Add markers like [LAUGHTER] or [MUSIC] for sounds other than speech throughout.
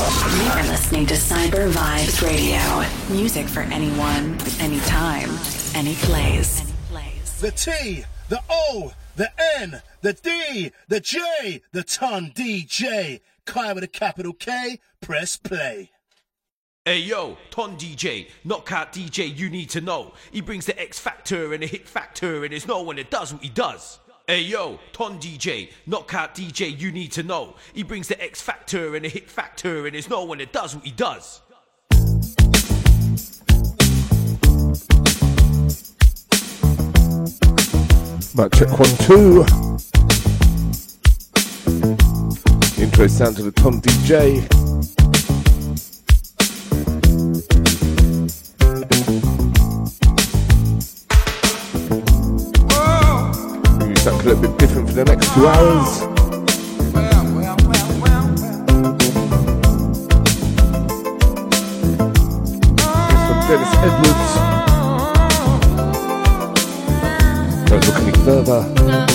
You're listening to Cyber Vibes Radio. Music for anyone, anytime, any place. The T, the O, the N, the D, the J, the ton DJ. Kai with a capital K, press play. Hey yo, Ton DJ, knockout DJ, you need to know. He brings the X factor and the hit factor, and there's no one that does what he does. Hey yo, Ton DJ, knockout DJ, you need to know. He brings the X factor and the hit factor, and there's no one that does what he does. Mic check one, two. Intro sound to the Ton DJ. Something a bit different for the next two hours. This from Dennis Edwards. Don't look any further.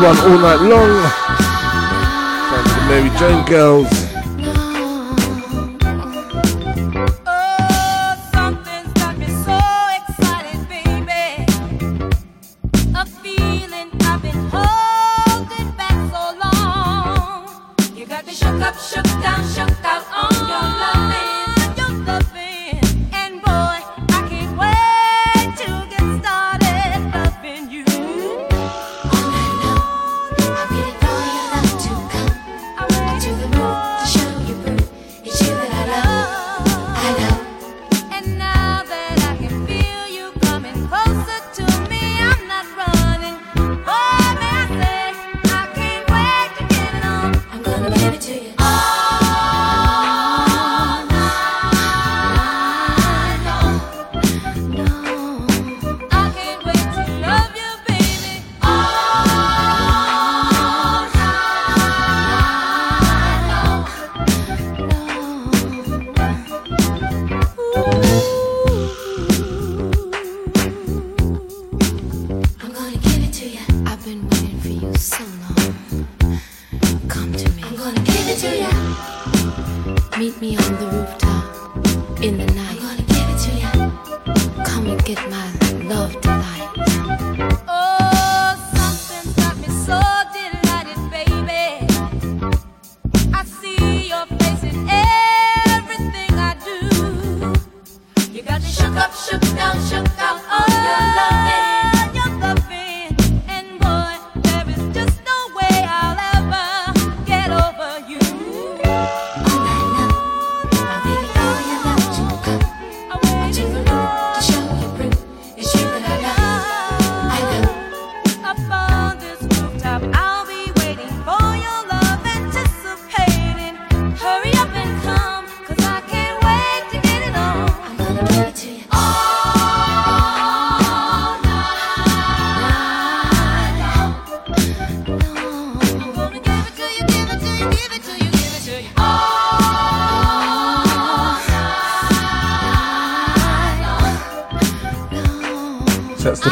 One all night long. Down to Mary Jane girls.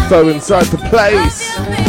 Fo inside the place.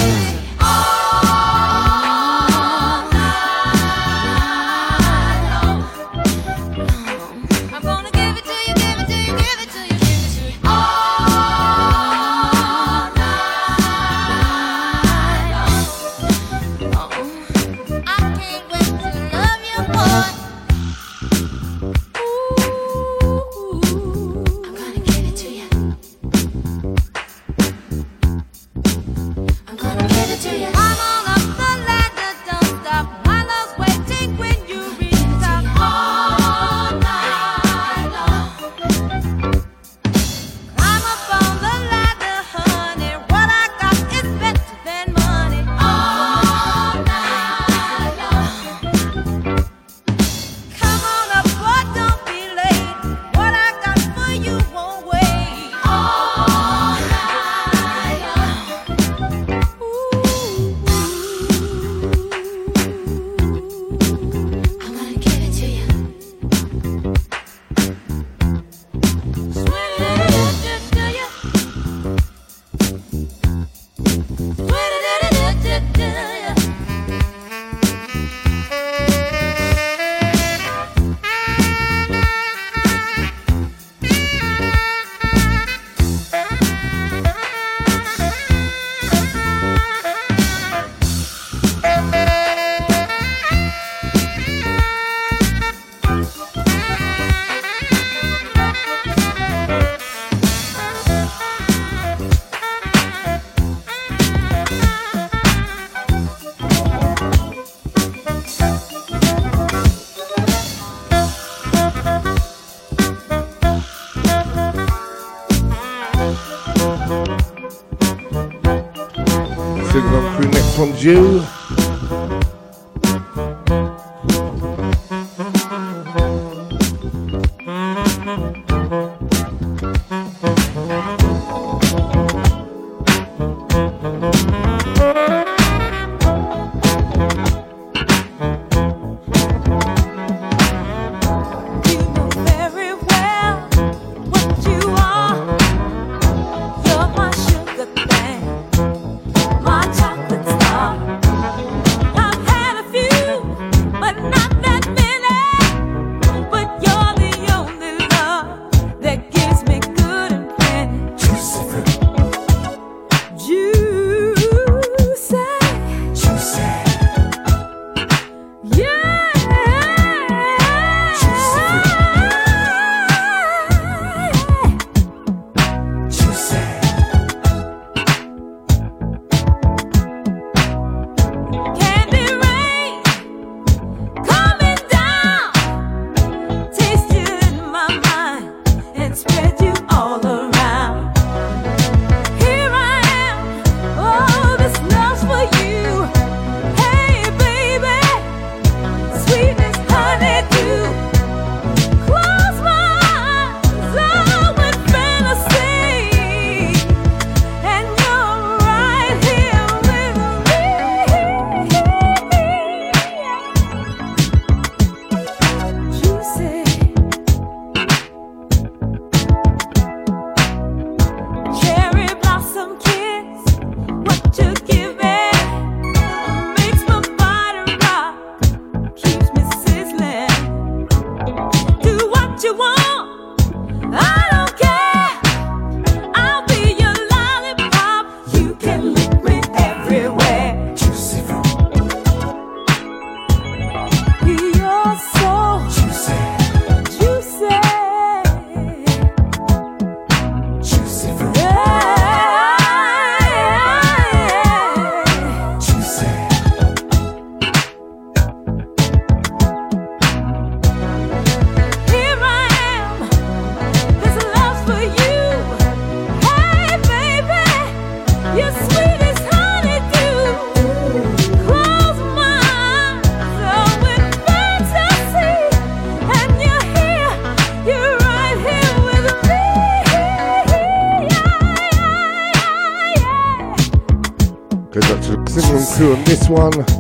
You one.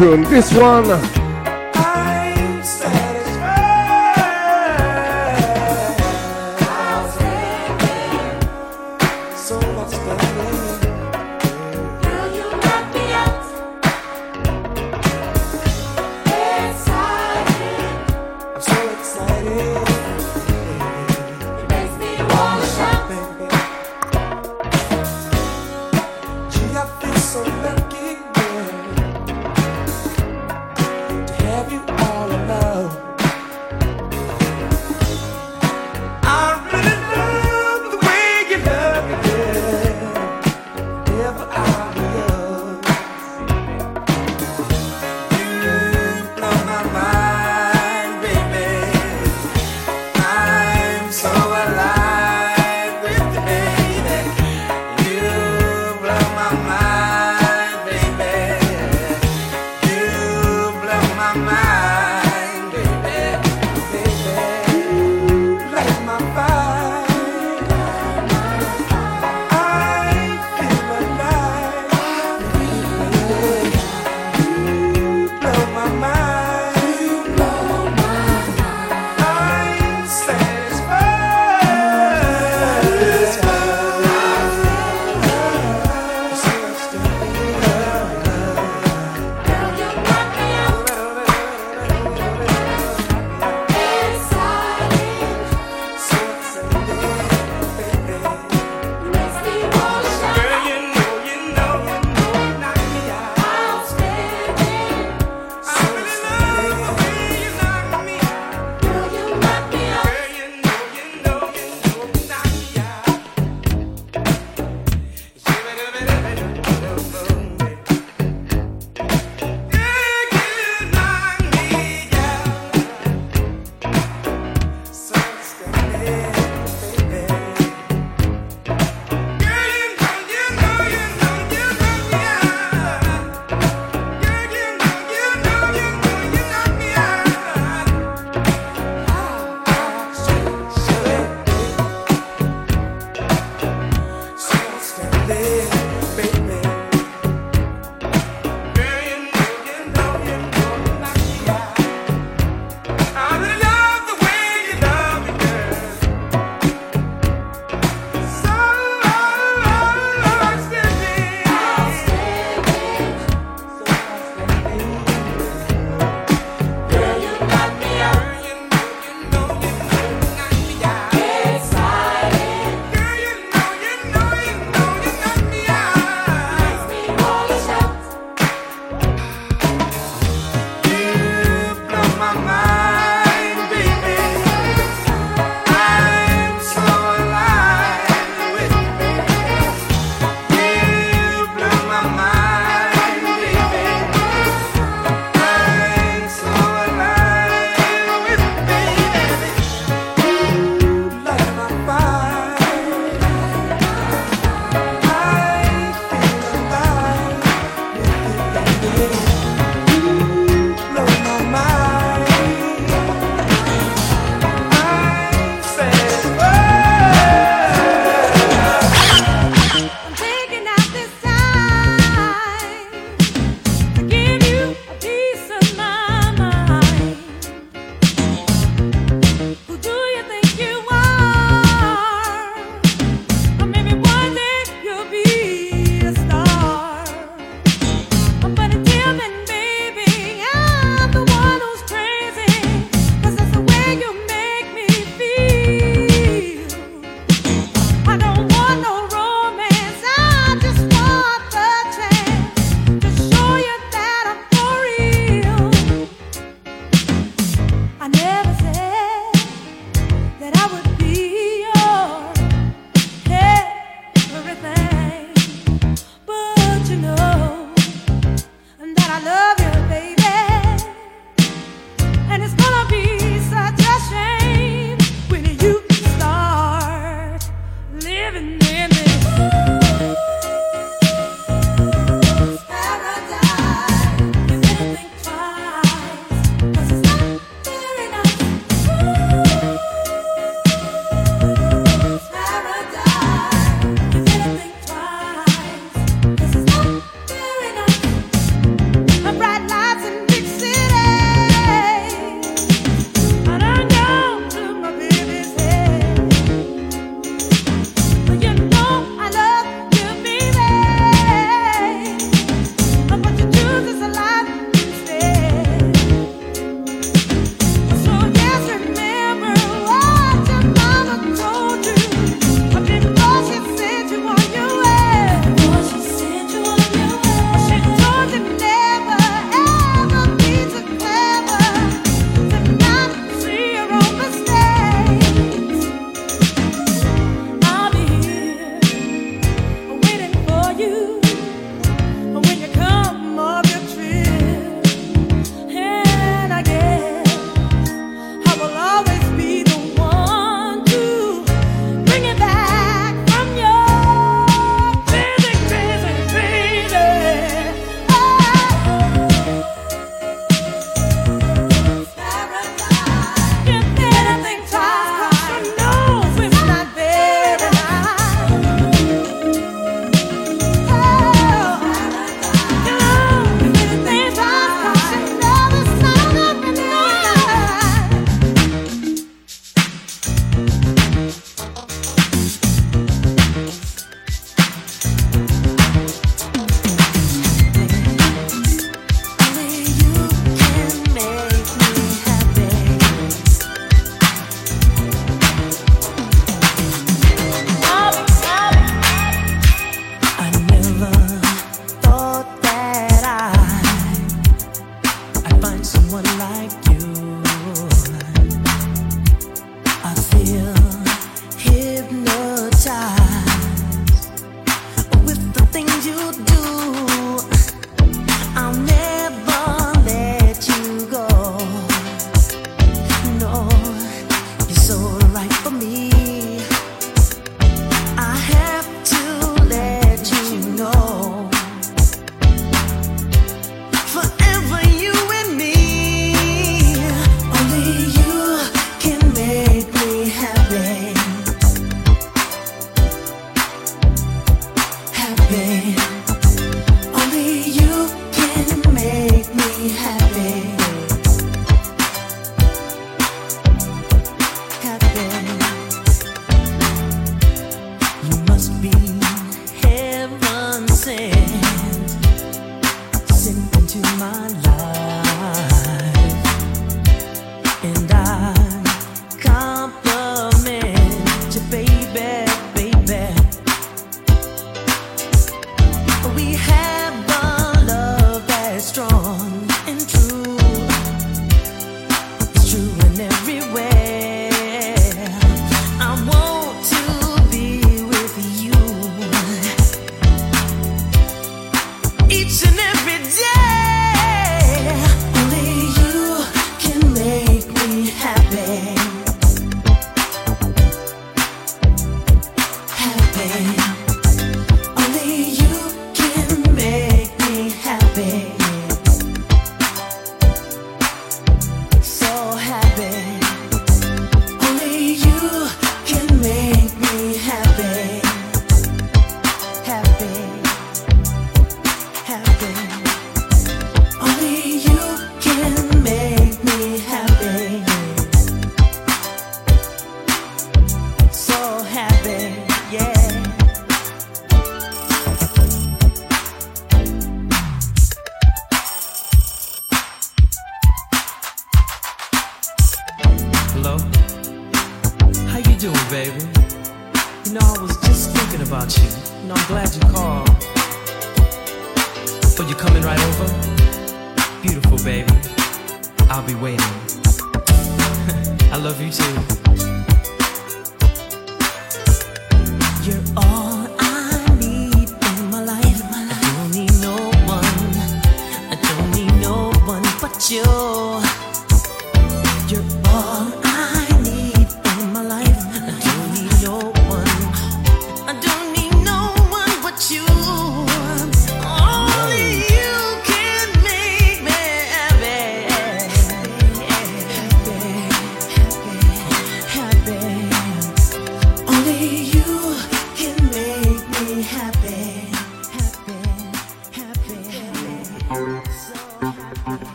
On this one.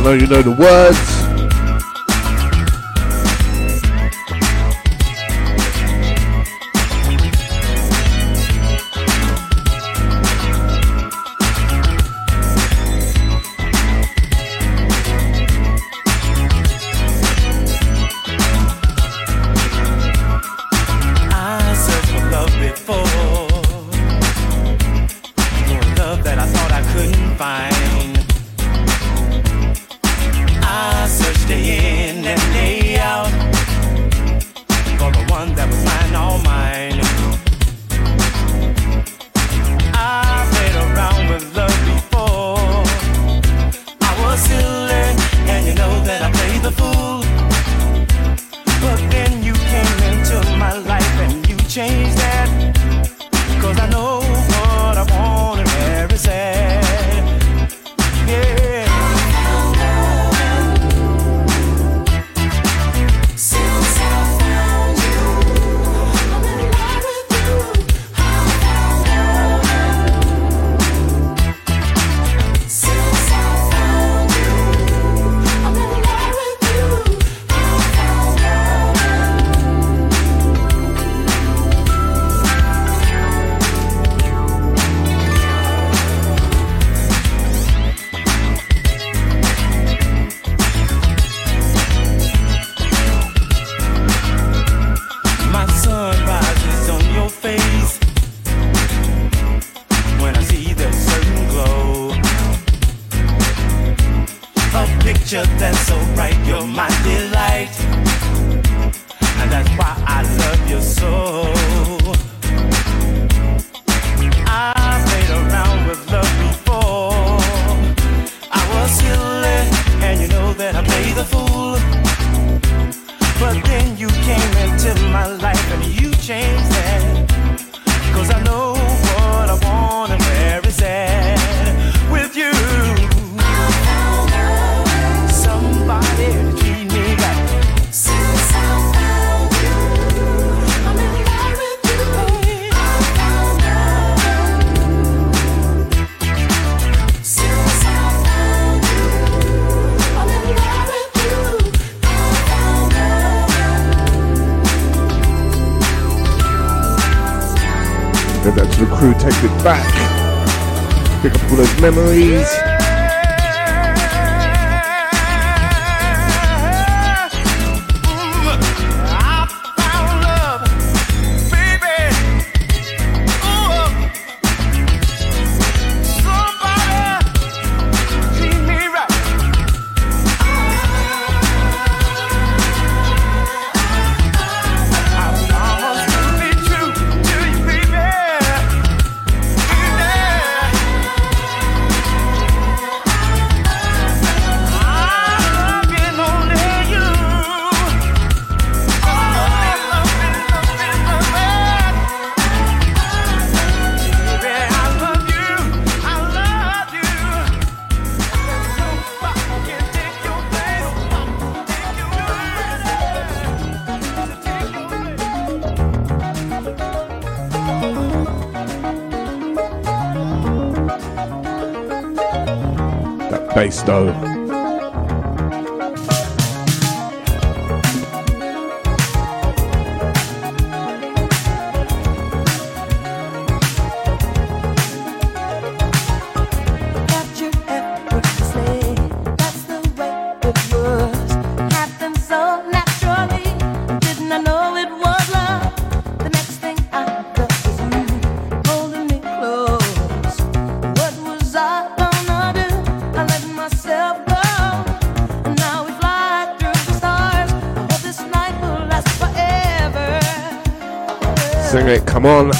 I know you know the words. crew take it back. Pick up all those memories. come on.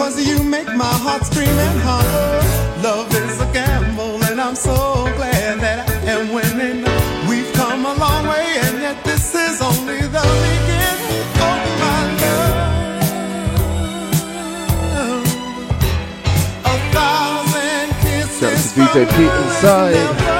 Cause you make my heart scream and holler. Love is a gamble, and I'm so glad that I am winning. We've come a long way, and yet this is only the beginning of my love. A thousand kisses. That's DJ Pete inside.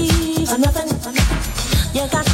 nothing. In life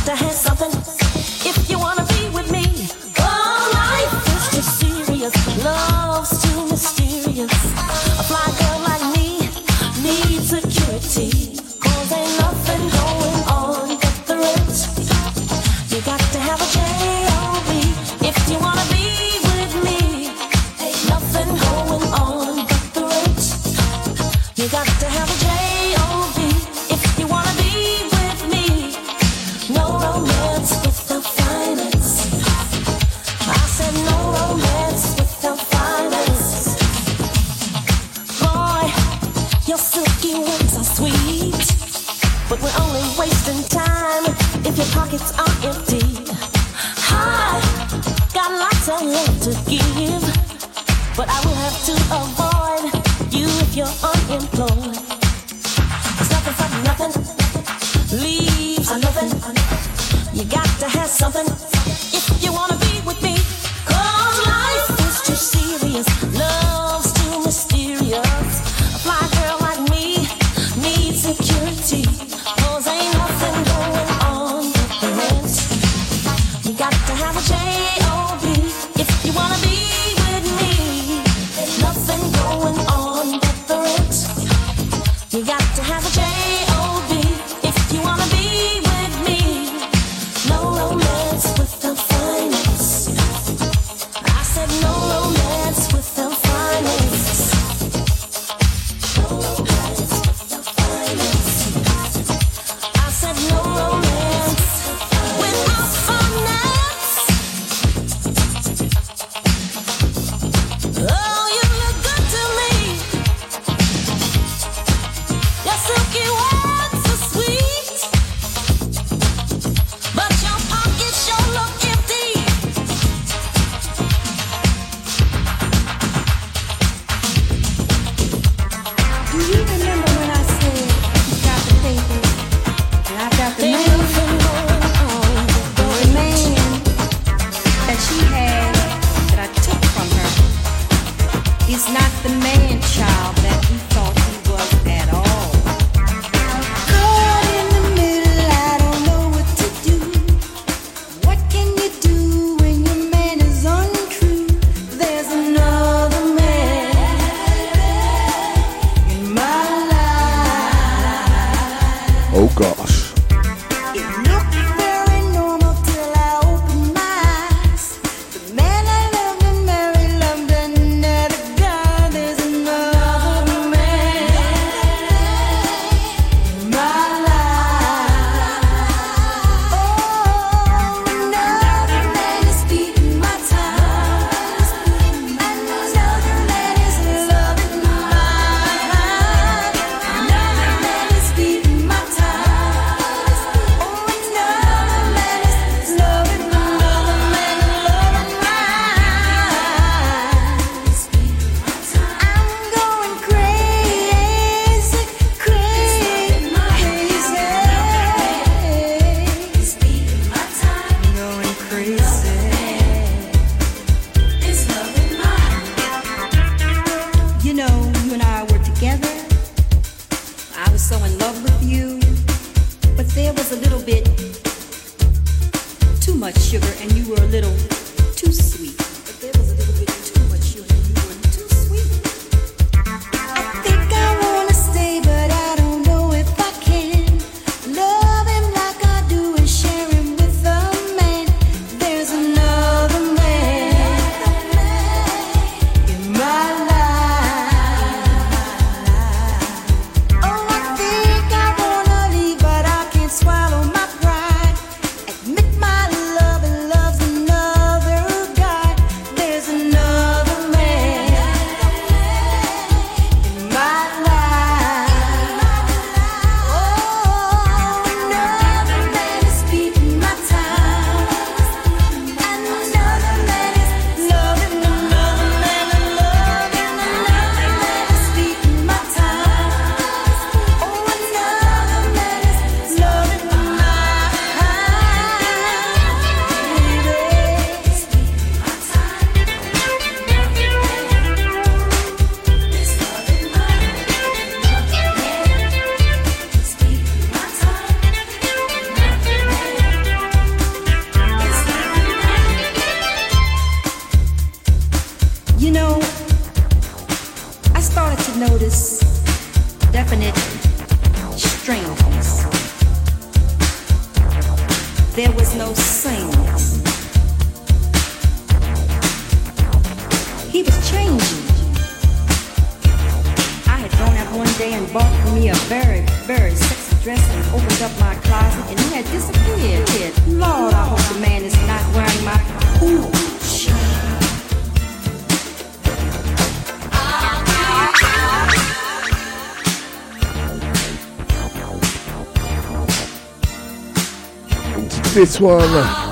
one.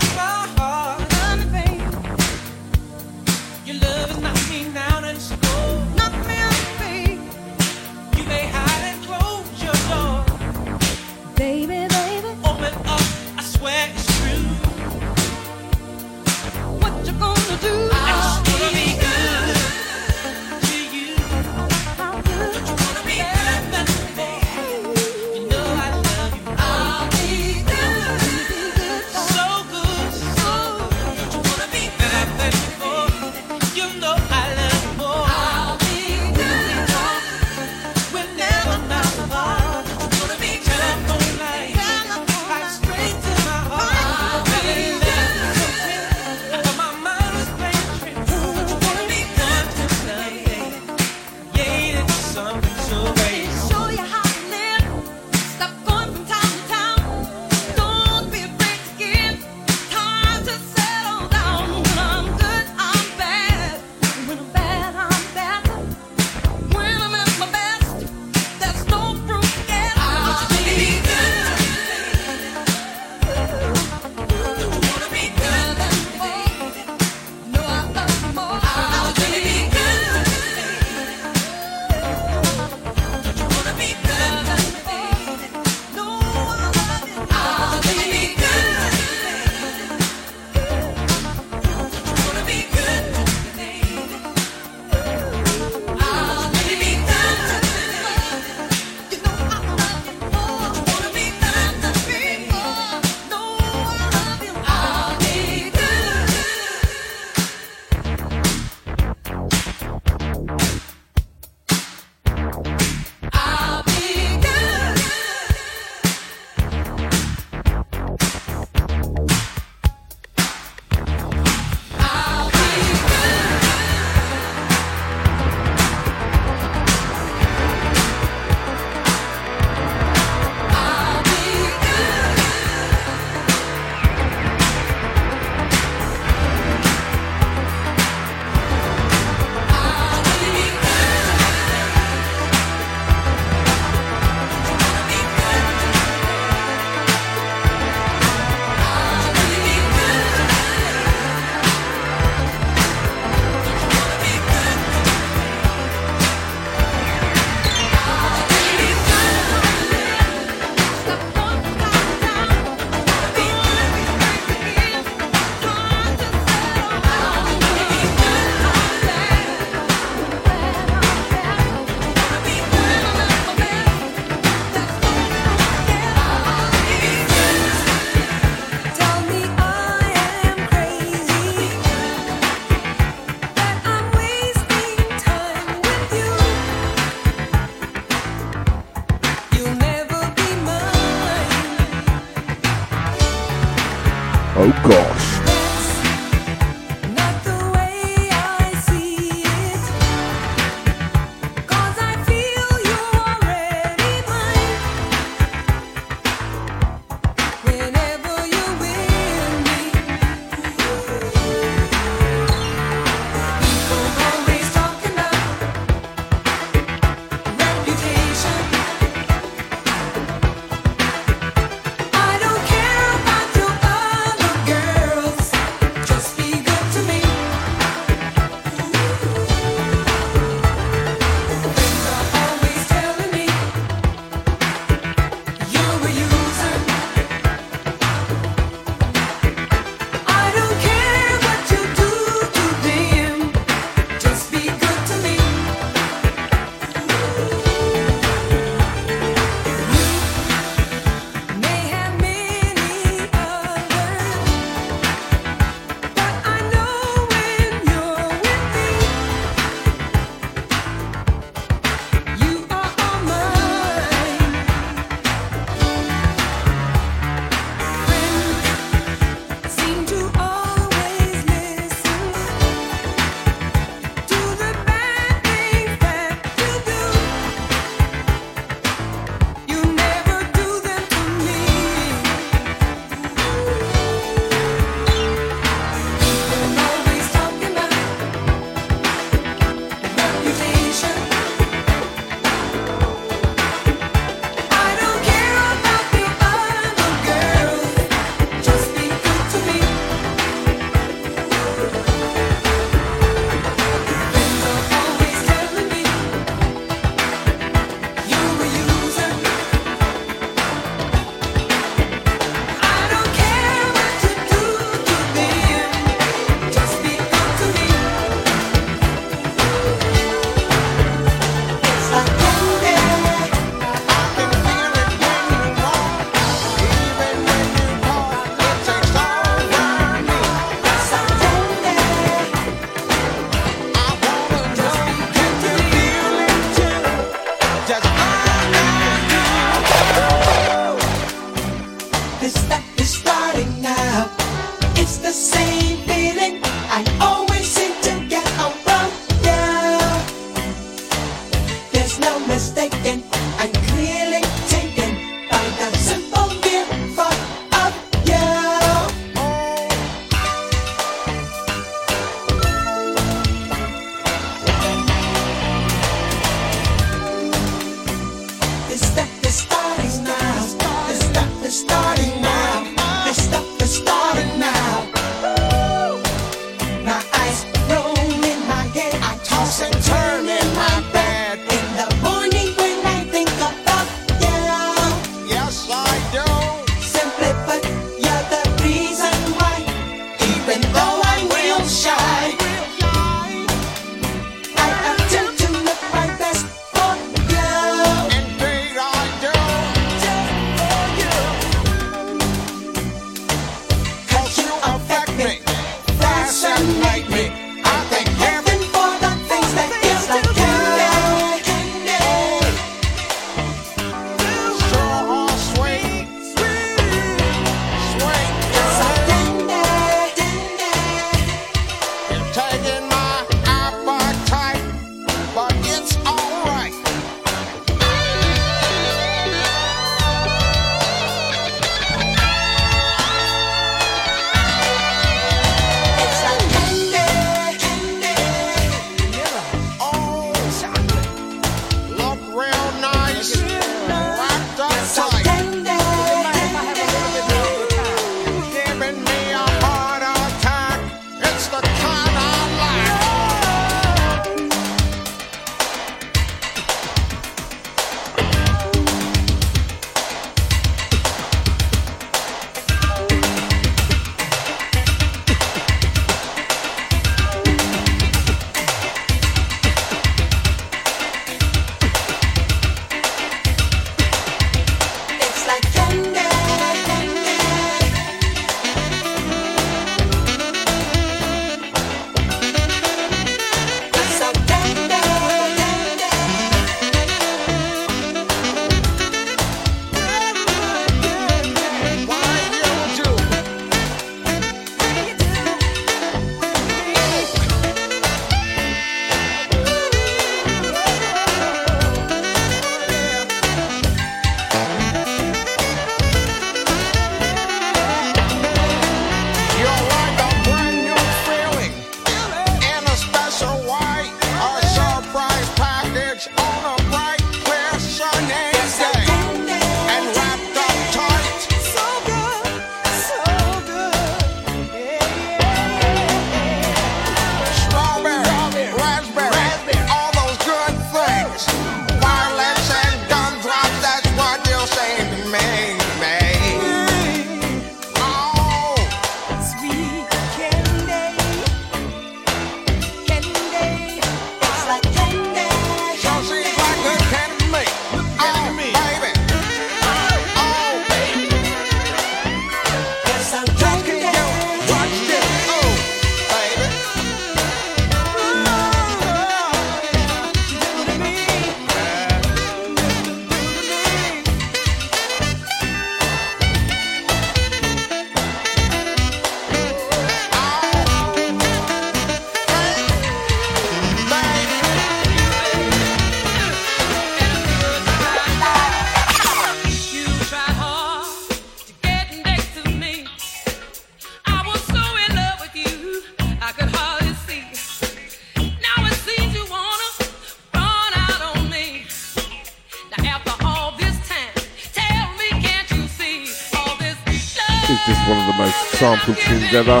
Ever?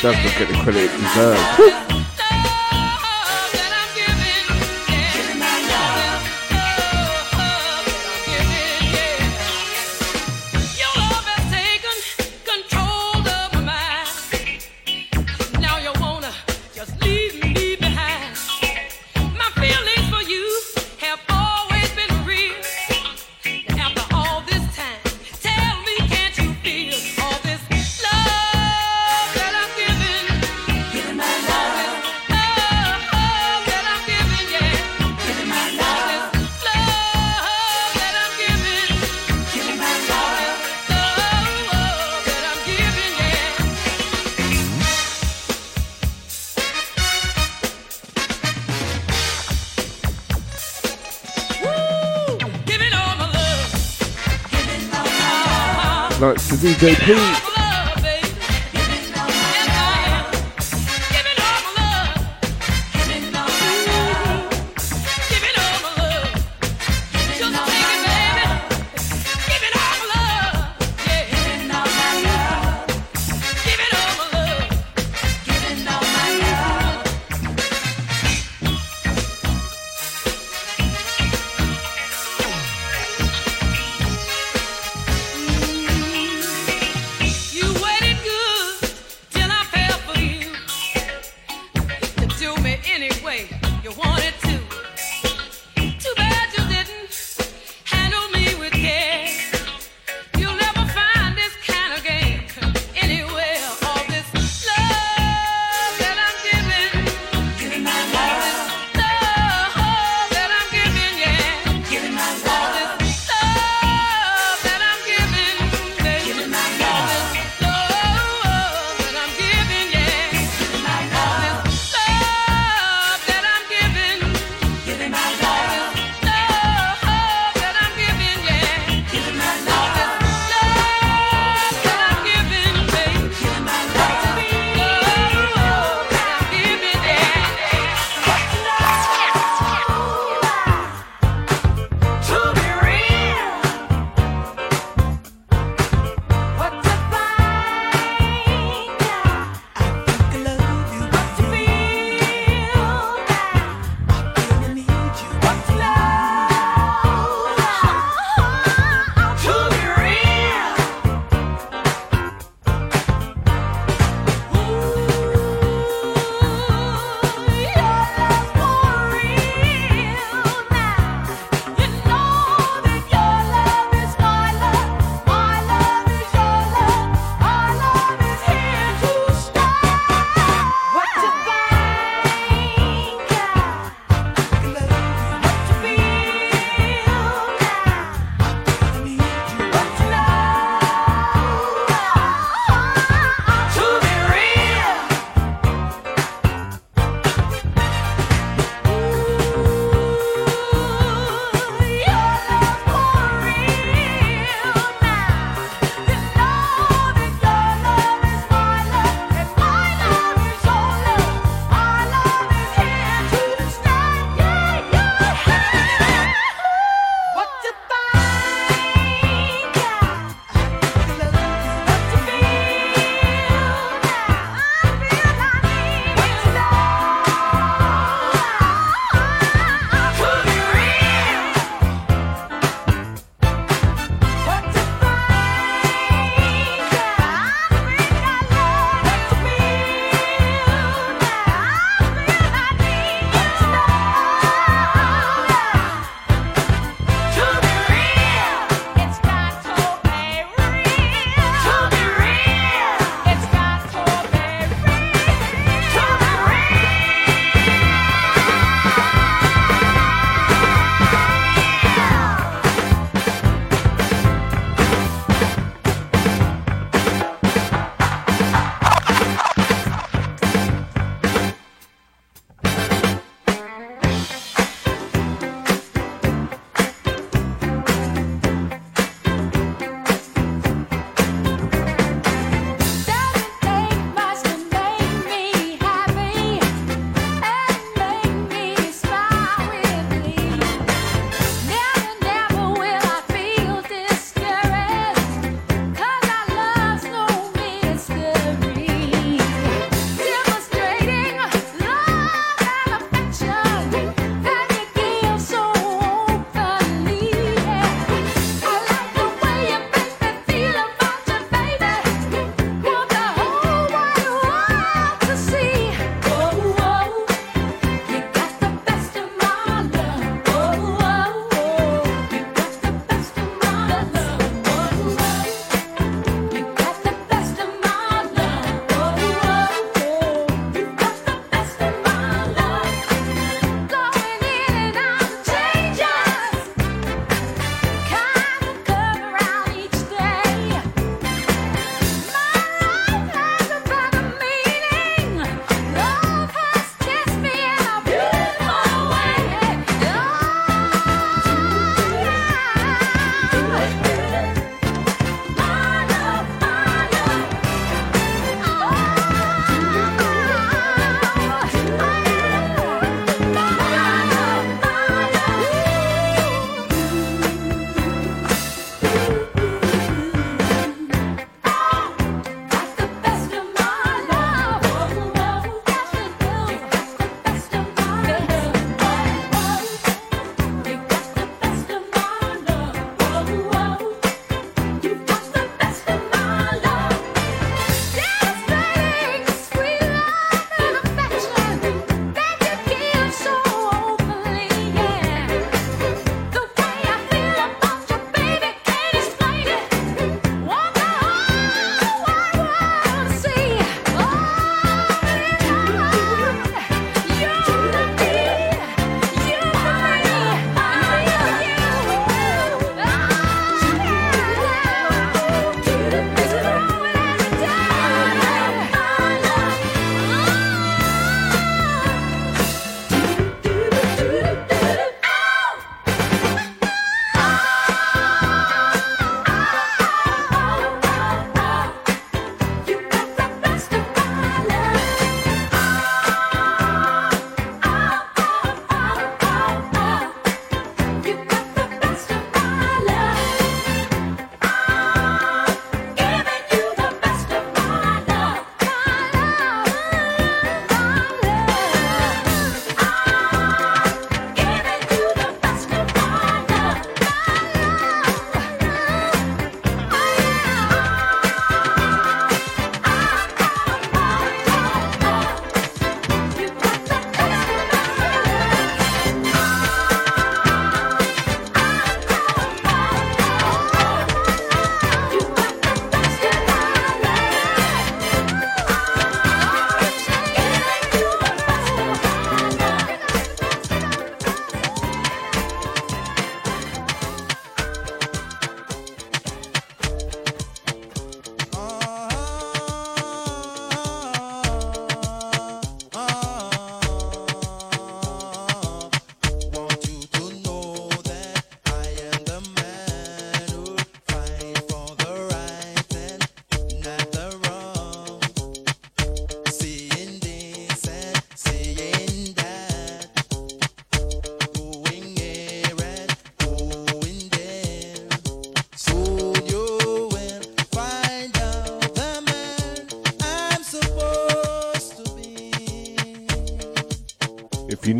Does not get the credit it deserves. [LAUGHS] love.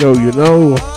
Know, you know.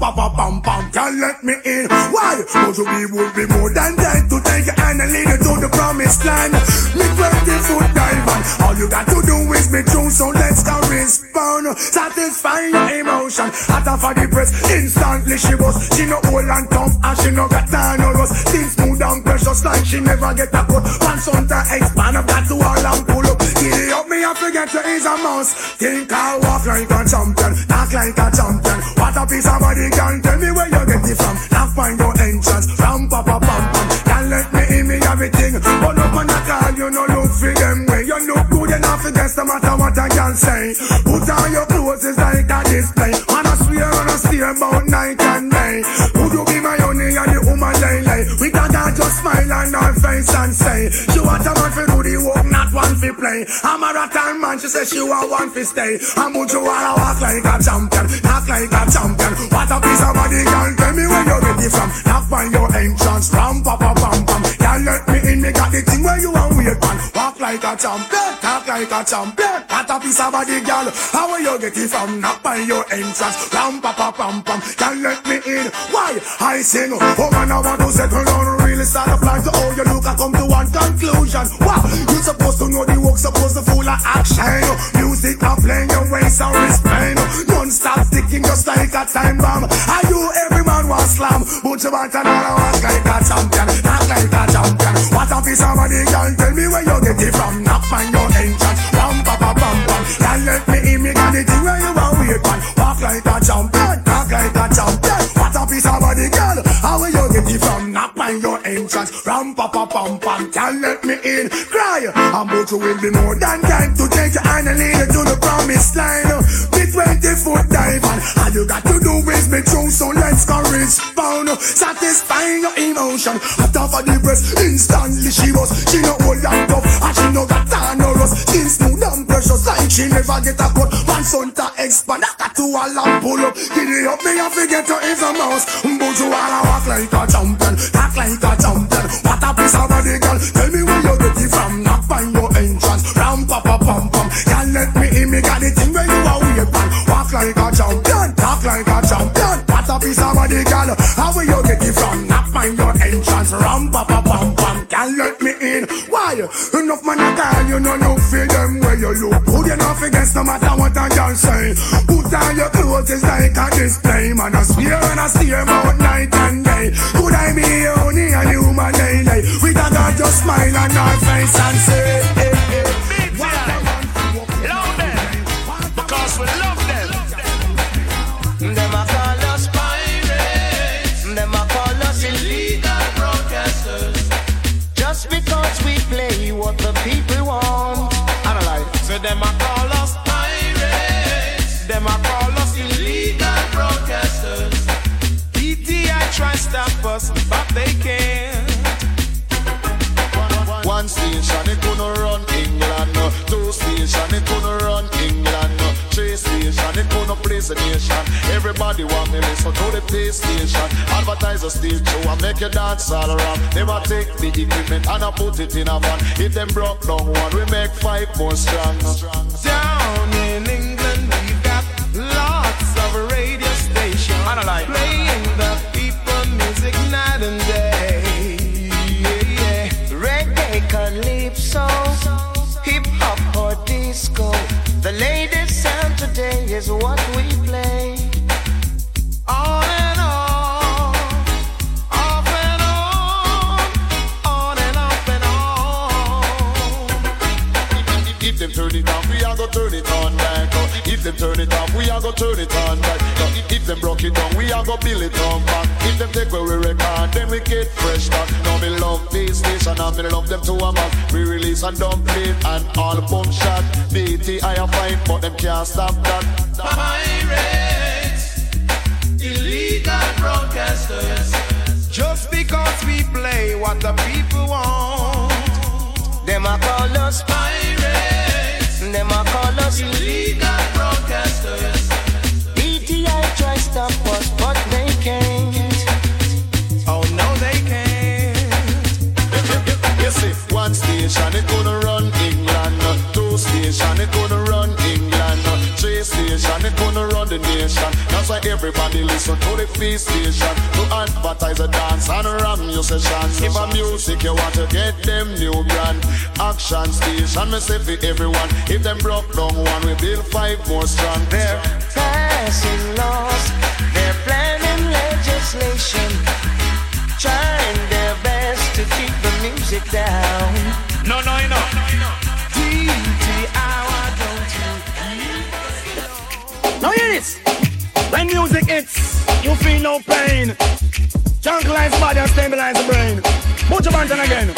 Pa pa pam pam. Girl, let me in. Why? You be would be more than dead to take hand and lead you to the promised land? Me 20 foot diamond. All you got to do is be true, so let's go respond. Satisfy your emotion. Hotter for the press, instantly she was. She no old and tough, and she no got time no rust. Still smooth and precious, like she never get a cut. Once on the expand, I've got to all and pull up. Giddy up, me I forget you is a mouse. Think I walk like a champion, talk like a champion. What a piece of body, can tell me where you get it from. Now find your entrance, ram pa pa pam pam. Can let me in me everything. But up on the call, you no look for them way. You look good enough against no matter what I can say. Put on your clothes, it's like a display. And I swear, and I steer about night and day. Would you be my honey and the woman lay lay? We can just smile on her face and say, She want a man for do the work, one for play. I'm a rattan man, she say she want one for stay. Would you wanna walk like a champion, talk like a champion? What a piece of body, girl, tell me where you get it from. Knock on your entrance, ram pa pa pam pam. Girl, let me in, me got the thing where you want wait on. Walk like a champion, talk like a champion. What a piece of body, girl, how will you get it from? Knock on your entrance, ram pa pa pam pam. Girl, let me in. Why? I sing, oh man, I want to settle down, really start a plan to how you look. I come to one conclusion. Wow, you supposed to know the work, supposed to full of action. Music a playing your ways and respect. Non-stop sticking just like a time bomb. Are you every man want slam? But you want another walk like a champion, not like a champion. What a piece of money, girl, tell me where you get it from. Knock on your entrance, ram pa pa pam pam. Girl, let me in, me got the thing where you want wait on. Walk like a champion, Knock your entrance, ram pa pa pam pam. Girl, let me in, cry. I'm about to will be more than time to take your hand and lead you to the promised line. Be 20 foot diamond, all you got to do is be true, so let's go respond. Satisfying your emotion, after for the breast, instantly she was. She no old and tough, and she no got time no rust. Skin smooth and precious, like she never get a cut. One son to expand, I got to all and pull up. Giddy up, me I forget her is a mouse. But you wanna walk like a champion, talk like a champion. What a piece of body, girl. Tell me where you get it from. Knock on your entrance, ram pa pa pam pam. Girl, let me in, me got the thing where you are weird man. Walk like a champion, talk like a champion. Piece of body, girl. How will you get it from? Knock on your entrance, ram pa pa pam pam. Girl, let me in. Why? Enough a call, you know no feel them where you look good enough against no matter what I can say. Put on your clothes, it's like a display. Man, I swear and I steer about night and day. Could I be only a human lady? With a girl just smile on her face and say, stop us, but they can't. One station it gonna run England, two station it gonna run England, three station it gonna place the nation. Everybody want me listen to the pay station. Advertisers still show and make you dance all around. Never take the equipment and I put it in a van. If them broke down one, we make five more strong. Down in England, we've got lots of radio stations Analyze. Playing the people music them turn it off, we are go turn it on back. If if them broke it down, we are go build it on back. If them take away we record, then we get fresh back. Now me love this station and me love them to a max. We release and dump it and all boom shot. BT I am fine, but them can't stop that. Pirates, illegal broadcasters. Just because we play what the people want, them a call us pirates. Them a call us illegal station it gonna run England, two station it gonna run England, three station it gonna run the nation. That's why everybody listen to the feast station to advertise a dance and ram your. If a music you want to get them new brand, action station me say for everyone. If them broke down one, we build five more strong. There, Passing laws, they're planning legislation, trying their best to keep the music down. No, no, no. DTI, Now hear this. When music hits, you feel no pain. Tranquilize the body and stabilize the brain. Put your button again.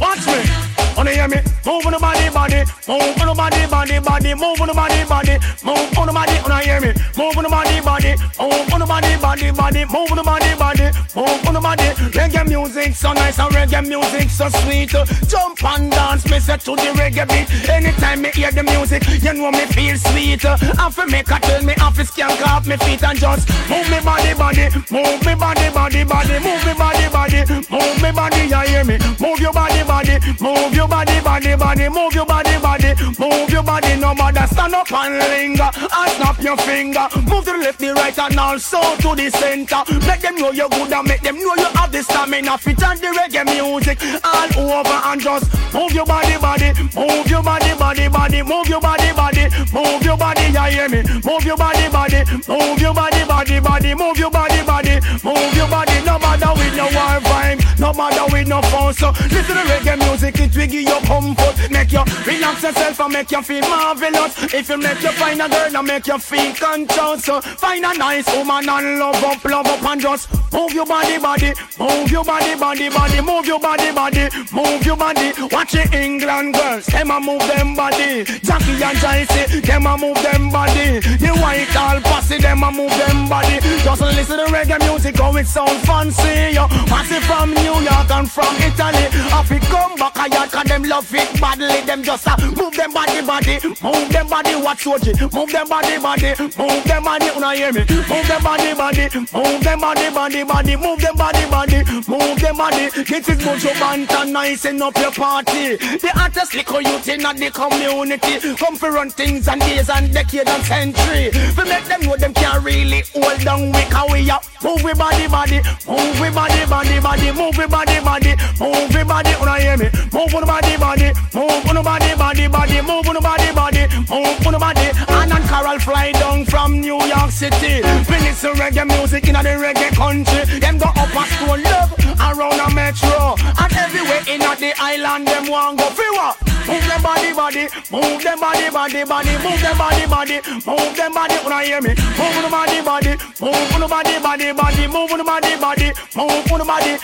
Watch me. Wanna hear me? Move on the body, body. Move on the body, body, body. Move on the body, body. Move on the body. Wanna hear me? Move on the body, body. Move on the body, body, body. Move on the body, body. Move on the body. Reggae music so nice and reggae music so sweet. Jump and dance, me say to the reggae beat. Anytime me hear the music, you know me feel sweet. I fi make a tell me, I fi skank off me feet and just move me body, body. Move me body, body, body. Move me body, body. Move me body, you hear me? Move your body, body. Move your body, body, body. Move your body, body. Move your body, no matter. Stand up and linger and snap your finger. Move to the left, the right, and also to the center. Make them know you're good and make them know you have the stamina. Fit and the reggae music all over and just move your body, body. Move your body, body, body. Move your body, body. Move your body, you hear me? Move your body, body. Move your body, body, body. Move your body, body. Move your body. No matter with no war vibe, no matter with no phone. So listen to reggae music, it will give you comfort, make you relax yourself and make you feel marvelous. If you make you find a girl and make you feel conscious, so find a nice woman and love up, love up and just move your body, body, move your body, body, body, move your body, body, move your body. Watch the England girls, them a move them body. Jackie and Joyce, them a move them body. The white all posse, them a move them body. Just listen to reggae music, how it sound fancy. Yo, posse from New York and from Italy. If it come back, I yard, cause them love it badly. Them just uh, move them body, body, move them body. Watch Soji, move them body, body, move them body. Una hear me? Move them body, body, move them body, body, body, move them body, body, move them body. This is Mojo Bantan, nicing up your party. The artist liquor youth in the community. Come for run things and days and decade and century. We make them know them can't really hold down we can we up. Move we body, body, move we body, body, body, move we body, body, move we body. Una hear me? Move on body, body, move on body, body, body, move on body, body, move on body. Ann and Carol fly down from New York City. We listen reggae music in the reggae country. Them go up and school love around a metro. And everywhere in the island, them want go walk. Move them body, body, move them body, body, body, move them body, body, move them body. Wanna hear me? Move on body, body, move on body, body, body, move on body, body, move on body.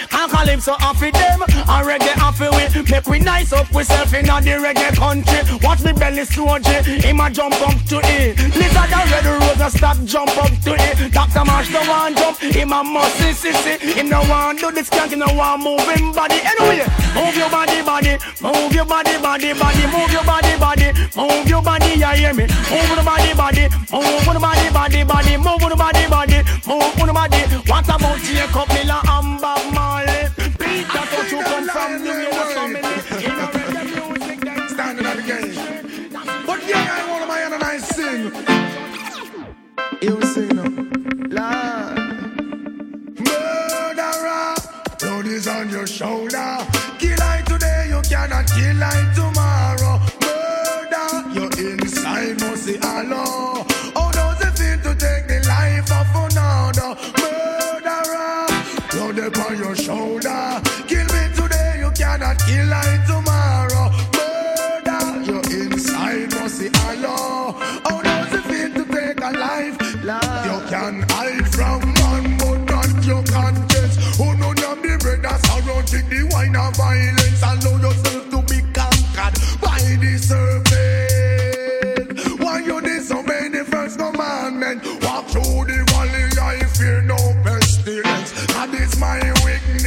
Call him so happy them, and reggae happy we. Make we nice up we self in the reggae country. Watch me belly slowly, him a jump up to it. Lizard and red rose a stop jump up to it. Doctor Marsh no one jump, him a musty sissy. Him no one do this skank, him no one him body. Anyway, move your body, body, move your body, body, body, move your body, body, move your body. You hear me? Move your body, body, move the body, body, body, move the body, body, move the body. What about Jacob Miller and Bob Marley? Peter, don't you come from New York family? In a reggae music, them Standing at the game. But yeah, I want my hand and I sing. You sing. Lord. Murderer, blood is on your shoulder. Kill I today, you cannot kill I tomorrow. Murder, your inside must be hollow.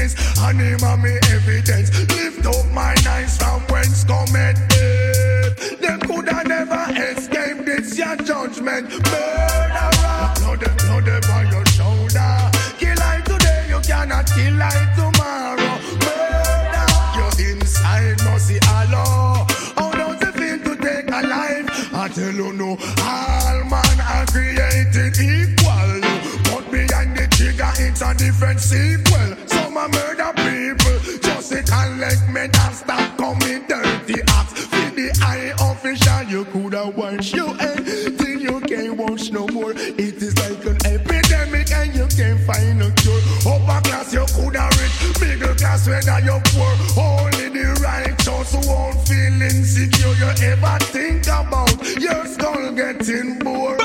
Weakness, and him and me evidence. Lift up my eyes from whence cometh it. Them coulda never escape this your judgment. Murderer, blood, blood on your shoulder. Kill I today, you cannot kill I tomorrow. Murder, your inside must see Allah. How does it feel to take a life? I tell you no, all man are created equal. But behind the trigger, it's a different sequel. Collect me and stop coming dirty acts. For the high official, you coulda wash your head till you can't wash no more. It is like an epidemic and you can't find a cure. Upper class, you coulda rich. Middle class, whether you're poor. Only the righteous won't feel insecure. You ever think about your skull getting bored?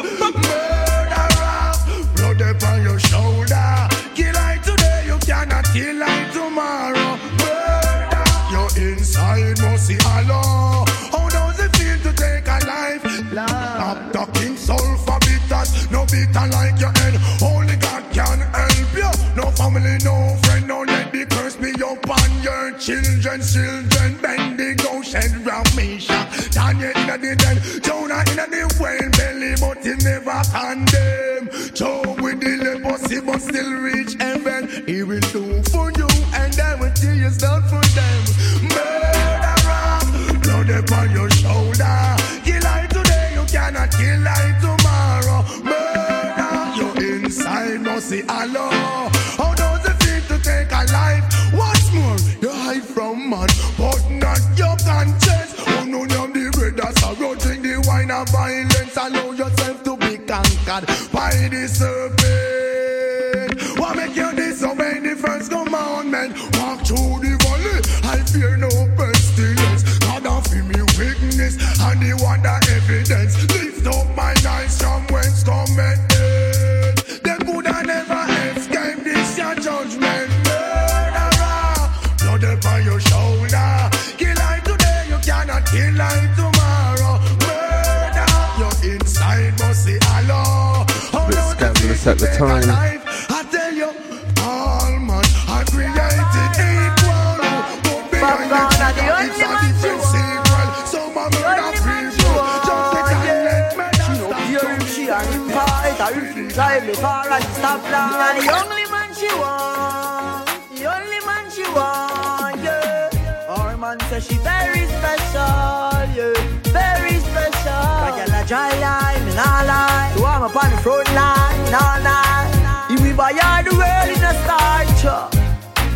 Talking sulfur bitters, no bitter like your head. Only God can help you. No family, no friend, no let the curse be upon your children. Children, bend the round me, shock. Daniel in the den, Jonah in the whale belly, but he never condemn. Job with the leprosy, but still reach heaven. He will do see Allah. How does it feel to take a life? What's more, you hide from man, but not your conscience. Oh no, no, the brothers are rotting the wine of violence. Allow yourself to be conquered by the serpent. The to time. I tell you, all man are created equal. But behind the trigger, it's a different sequel. Some are murder people, just to collect She no care she and him fight or if he drive and stop long. And the only man she want, the only man she want, yeah. Our man says she very special, a dry line, me nah lie. So I'm up on the front line, nah lie. If we buy all the world in a starch,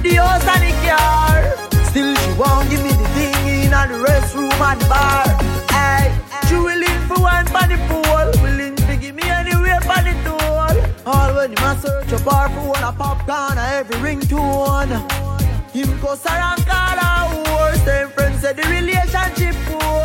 the house and the car. Still she won't give me the thing in and the restroom and the bar. Hey, she willing for one for the pool, willing to give me anywhere for the tool. All when him a search a bar for one a popcorn a every ringtone. Him her and call her whore. Same friends say the relationship poor.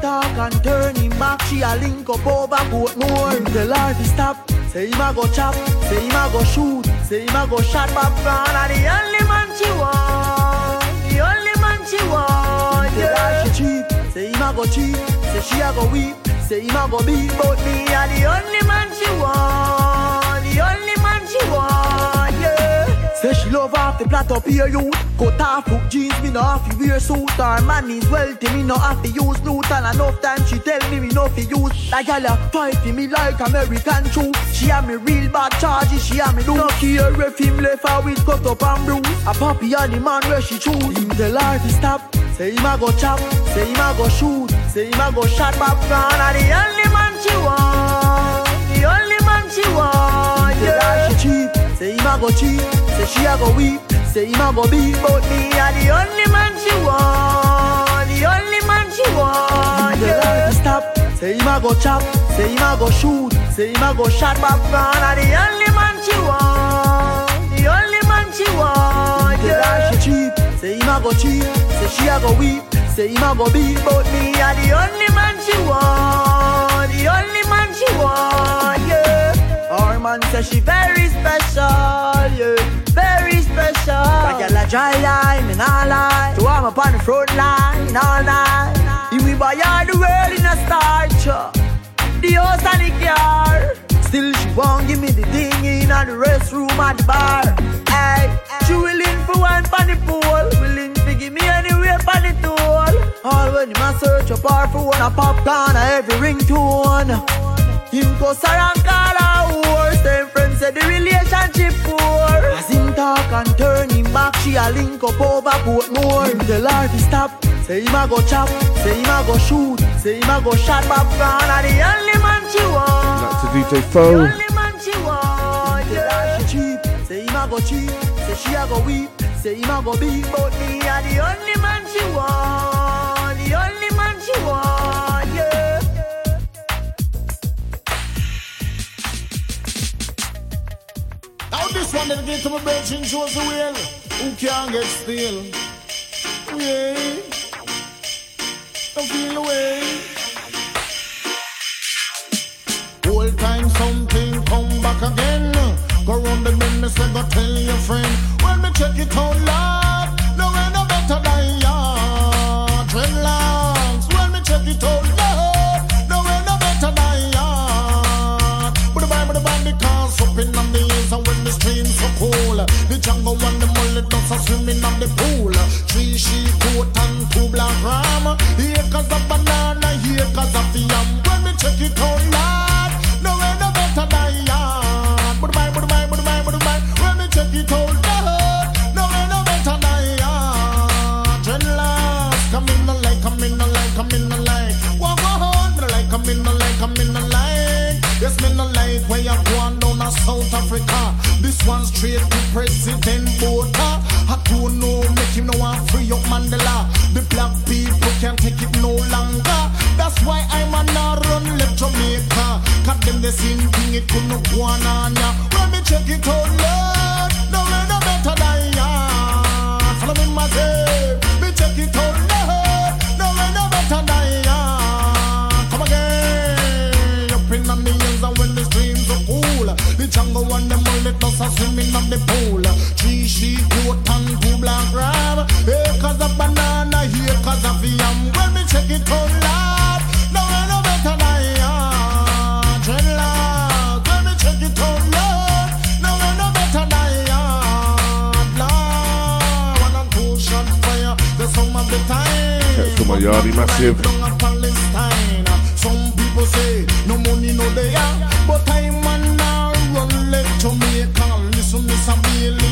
Talk and turn him back, she a link up over Portmore. Him tell her to stop. Say him a go chop, say him a go shoot, say him a go shot popcorn. And the only man she want, the only man she want. Tell her she cheap, say him a go cheat, say she a go weep, say him a go beat. But me a the only man she want, the only man she want. Say she love off the plot up here youth Cut off hook jeans, me no have to wear suit. Her man is wealthy, me no have to use loot. And enough time she tell me me no fi use. Like gal a fight for me like American true She have me real bad charges, she have me do No care if him left her with cut up and bruise. A puppy and the man where she choose. Him tell her to stop, say him a go chop Say him a go shoot, say him a go shot popcorn And the only man she want say him a go cheat Say she a go weep, say him a go beat. But me a the only man she want The only man she want, yeah. to stop, say him a go chop Say him a go shoot, say him a go shot. Popcorn And the only man she want The only man she want, yeah. she cheap, say him a go cheat Say she a go weep, say him a go beat. But me a the only man she want, the only man she want say she very special, yeah, very special. That girl a dry line, me nah lie. So I'm up on the front line all night. If we buy all the world in a starch, uh, the house and the car. Still she won't give me the thing in the restroom at the bar. Hey, she willing for one pan the pool, willing to give me anywhere pan the tool. All when him a search up her for one a popcorn a every ringtone. Him go around call her whore. Same friends say the relationship poor. As him talk and turn him back, she a link up over Portmore. Him tell her to stop. Say him a go chop, say him a go shoot, say him a go shot popcorn. And the only man she want. Back to DJ Foe. Only man she want. Tell her she cheap, say him a go cheap, say she a go weep, say him a go beat. But me a the only man she want, the only man she want, this one dedicated to my virgin shows the wheel. Who can't get still? Yeah. Don't feel the way. Whole time something come back again. Go round the bend, say go tell your friend. When me check it out loud, no way no better than ya. Dreadlocks. When me check it out Jungle and the mullet dogs are swimming on the pool. Three sheep, goat and two black ram. Acres of banana, acres of yam. When me check it out loud, no way no better than ya. But Bible, the Bible, the Bible, the Bible. When me check it out going South Africa. This one straight to President Botha. I don't know, make him no one free up Mandela. The black people can't take it no longer. That's why I'm a not run left Jamaica. Cause them the same thing, it couldn't go on. When me check it out, Lord, no way no better than ya. Follow me, my jungle and the mullet dogs are swimming on the pool. Three sheep, goat and two black ram. Acres of banana, of yam. When me check it out loud, no no better than ya. Dreadlocks, when me check it out loud, no way no better than ya. Lord, one and two shot fire, the sum of the time. That's to my Yardie Massive. A. Some people say no money no they are, but I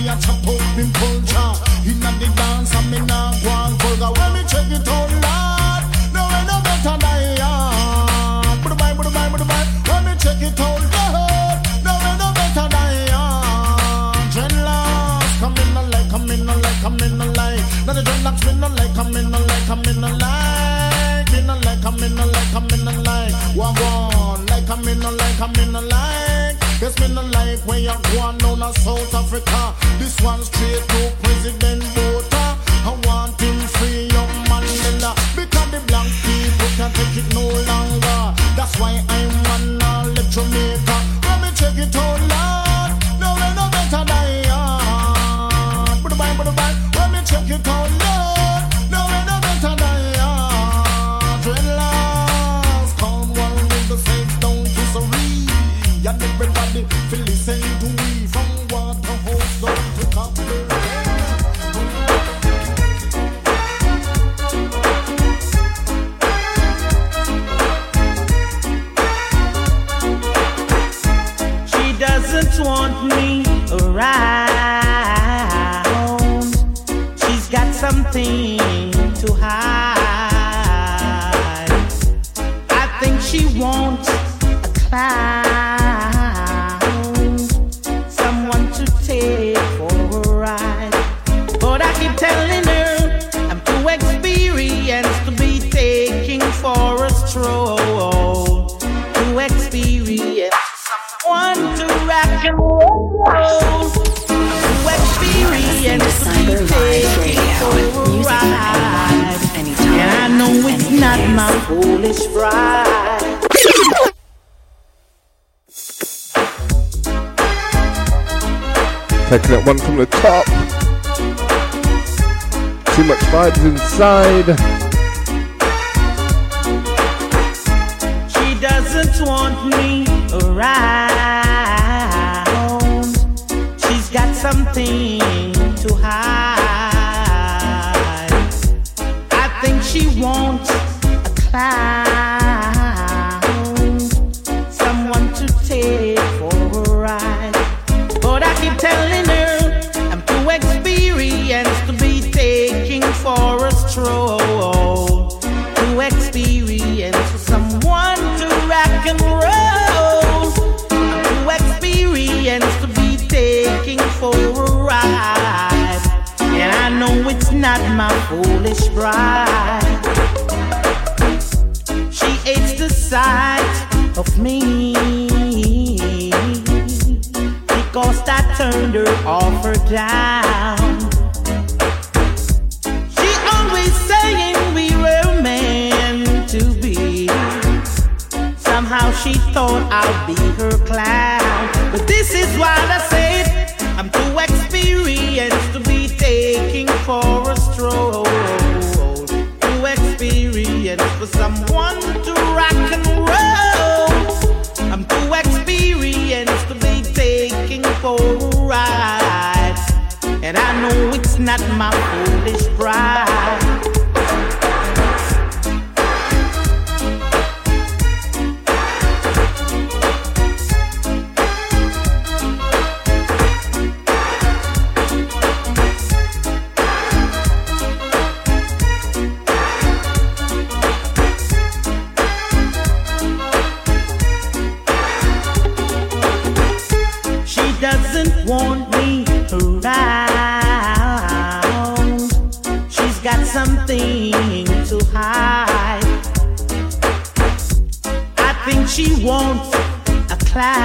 Amelia, chop up in culture. Inna the dance, I me now go and vulgar. When me check it out loud, no way no better than ya. Bible, the Bible, the Bible. When me check it out loud, no way no better than ya. Dreadlocks, come in the light, come in light, come in light. Now the dreadlocks, me no like, come in light, come in light. Me no like, come in light, come in. Walk on, like, come in light, come in light. Yes, me no like when you go on down South Africa. This one straight to inside. trying to hide. I think she wants a clown,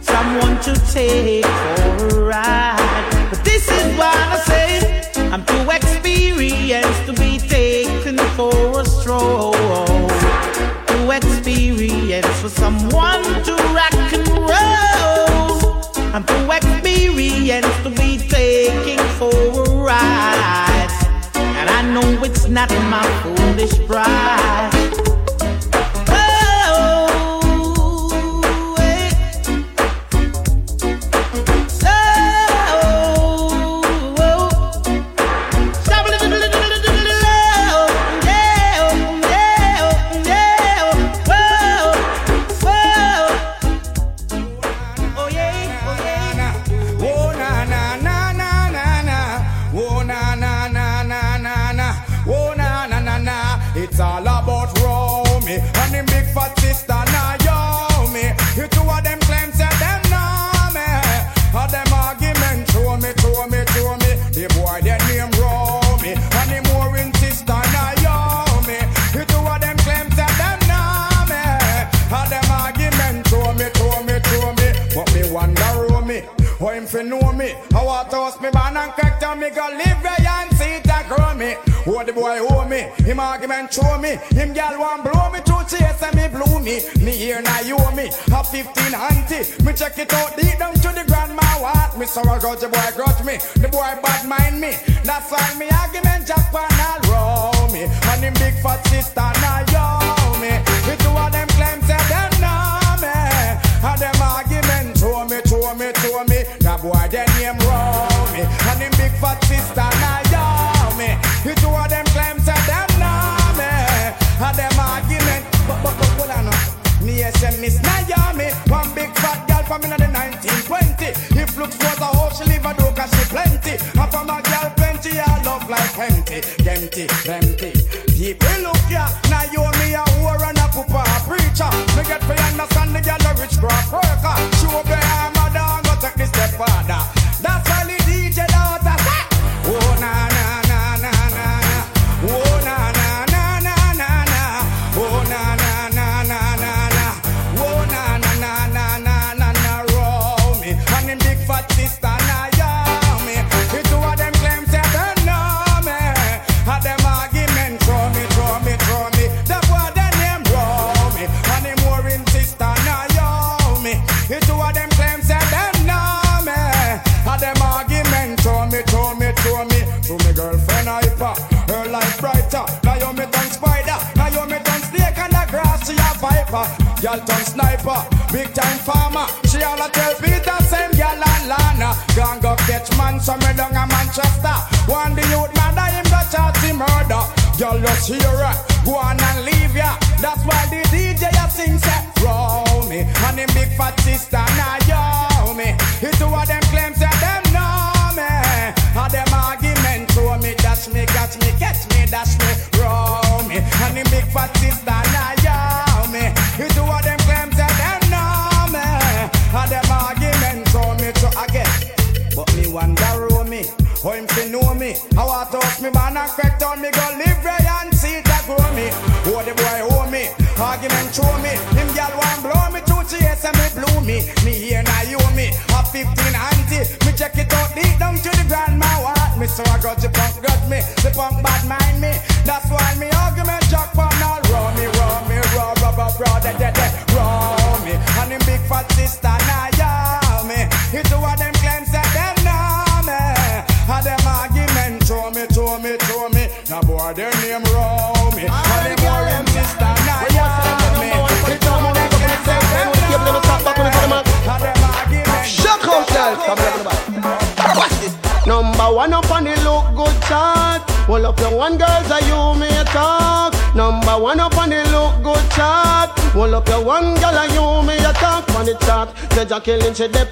someone to take for a ride. But this is what I say I'm too experienced to be taken for a stroll. Too experienced for someone to rock and roll. I'm too experienced to be taking for a ride. I know it's not my foolish pride.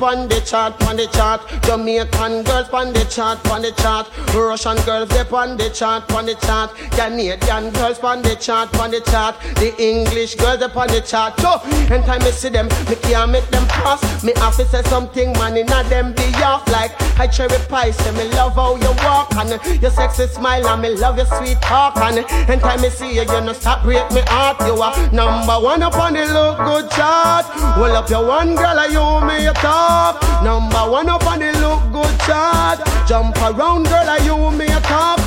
On the chart, on the chart. Jamaican girls on the chart. Russian girls on the chart, on the chart. Canadian girls on the chart, on the chart. The English girls they on the chart. So, anytime I see them, me can't make them pass. Me have to say something, man, inna them be off like I cherry pie. Say me love how you walk and your sexy smile and me love your sweet talk and time I see you, you no stop break me heart. You are number one up on the look good chart. Hold up your one girl, and you me a top. Number one up on the look good chart. Jump around, girl, and you me a top.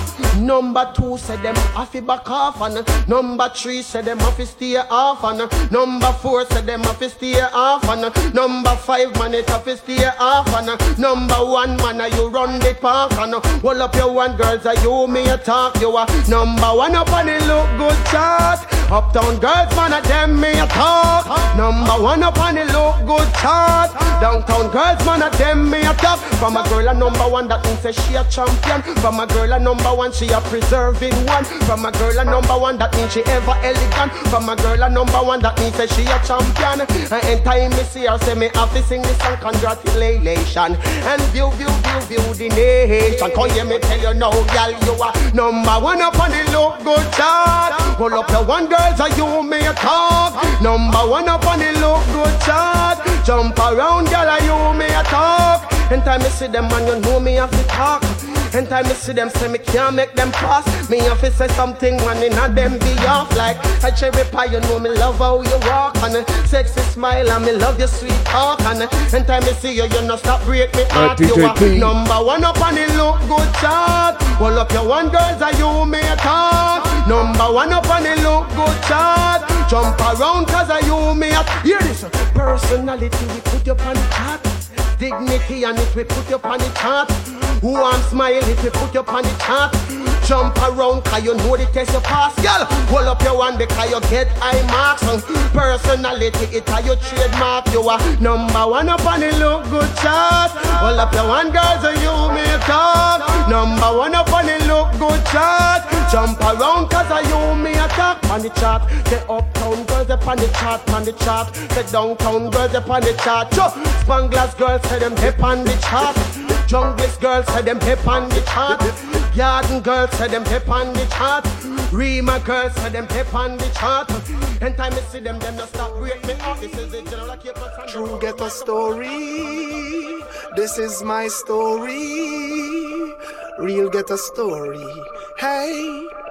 Number two said them have to back off and number three said them have to stay off and number four said them have to stay off and number five man it have to stay off and number one man you run the park and hold up your one girls are you me a talk you are number one up on the look good chart uptown girls man a them me a talk. Number one up on the look good chart. Downtown girls man a them me a talk. From a girl a number one that means say she a champion. From a girl a number one she a preserving one. From a girl a number one that means she ever elegant. From a girl a number one that means say she a champion. And anytime me see her say me have to sing this song congratulations. And view view view view the nation. Come here me tell you now girl you are number one up on the look good chart. Pull up your one girls are you me a talk? Number one up on the look good chart. Jump around girl are you me a talk? Anytime me see them man you know me have to talk. Anytime me see them say me can't make them pass. Me have to say something man inna them be off. Like a cherry pie you know me love how you walk. And a sexy smile and me love your sweet talk. And anytime me see you you no stop break me heart You DJ are number one up on the look good chart. Hold up your one girls are you me a talk Number one up on the look good chart. Jump around cause are you me a Hear this. Personality we put you on the chart Dignity and it we put you on the chart who I'm smile if we put you on the chart Jump around cause you know the test you pass Girl, hold up your one because you get high marks Personality it are your trademark You are number one up on the look good chart. Hold up your one girls and you may talk Number one up on the look good chart. Jump around cause you attack on the chart The uptown girls up on the chart on the chart The downtown girls up on the chart Sure, Spanglers girls say them hip on the chart Junglist girls say them hip on the chart. Garden girls say them hip on the chart. Rema girls say them hip on the chart. Anytime I see them, them no stop break me out. This is the general. True ghetto story. This is my story. Real ghetto story. Hey.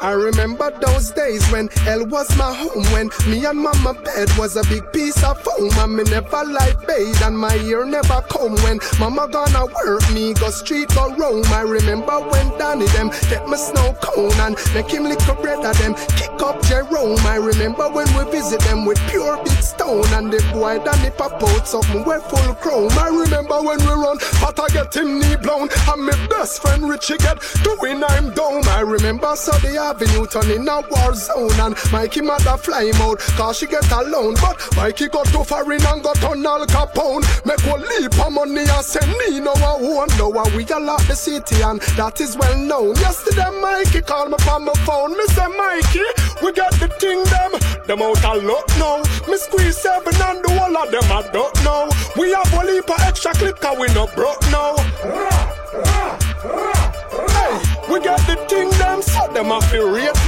I remember those days when hell was my home When me and mama bed was a big piece of foam And me never like bathe and my ear never comb When mama gonna work me go street go roam. I remember when Danny them get me snow cone And make him lick a bread of them kick up Jerome. I remember when we visit them with pure big stone And the boy Danny pop out something we full chrome. I remember when we run but I get him knee blown And my best friend Richie get doing I'm down I remember so the avenue turn in a war zone and Mikey mother fly him out cause she get alone. But Mikey got too foreign and got on Al Capone. Make one leap of money and send me no one won't know how we a lot the city and that is well known. Yesterday Mikey called me from my phone. Me say Mikey, we got the thing them. Them out a lot now. Me squeeze seven and the whole of them I don't know. We have a leap of extra clip cause we no broke now. Hey, we got the thing them, so them a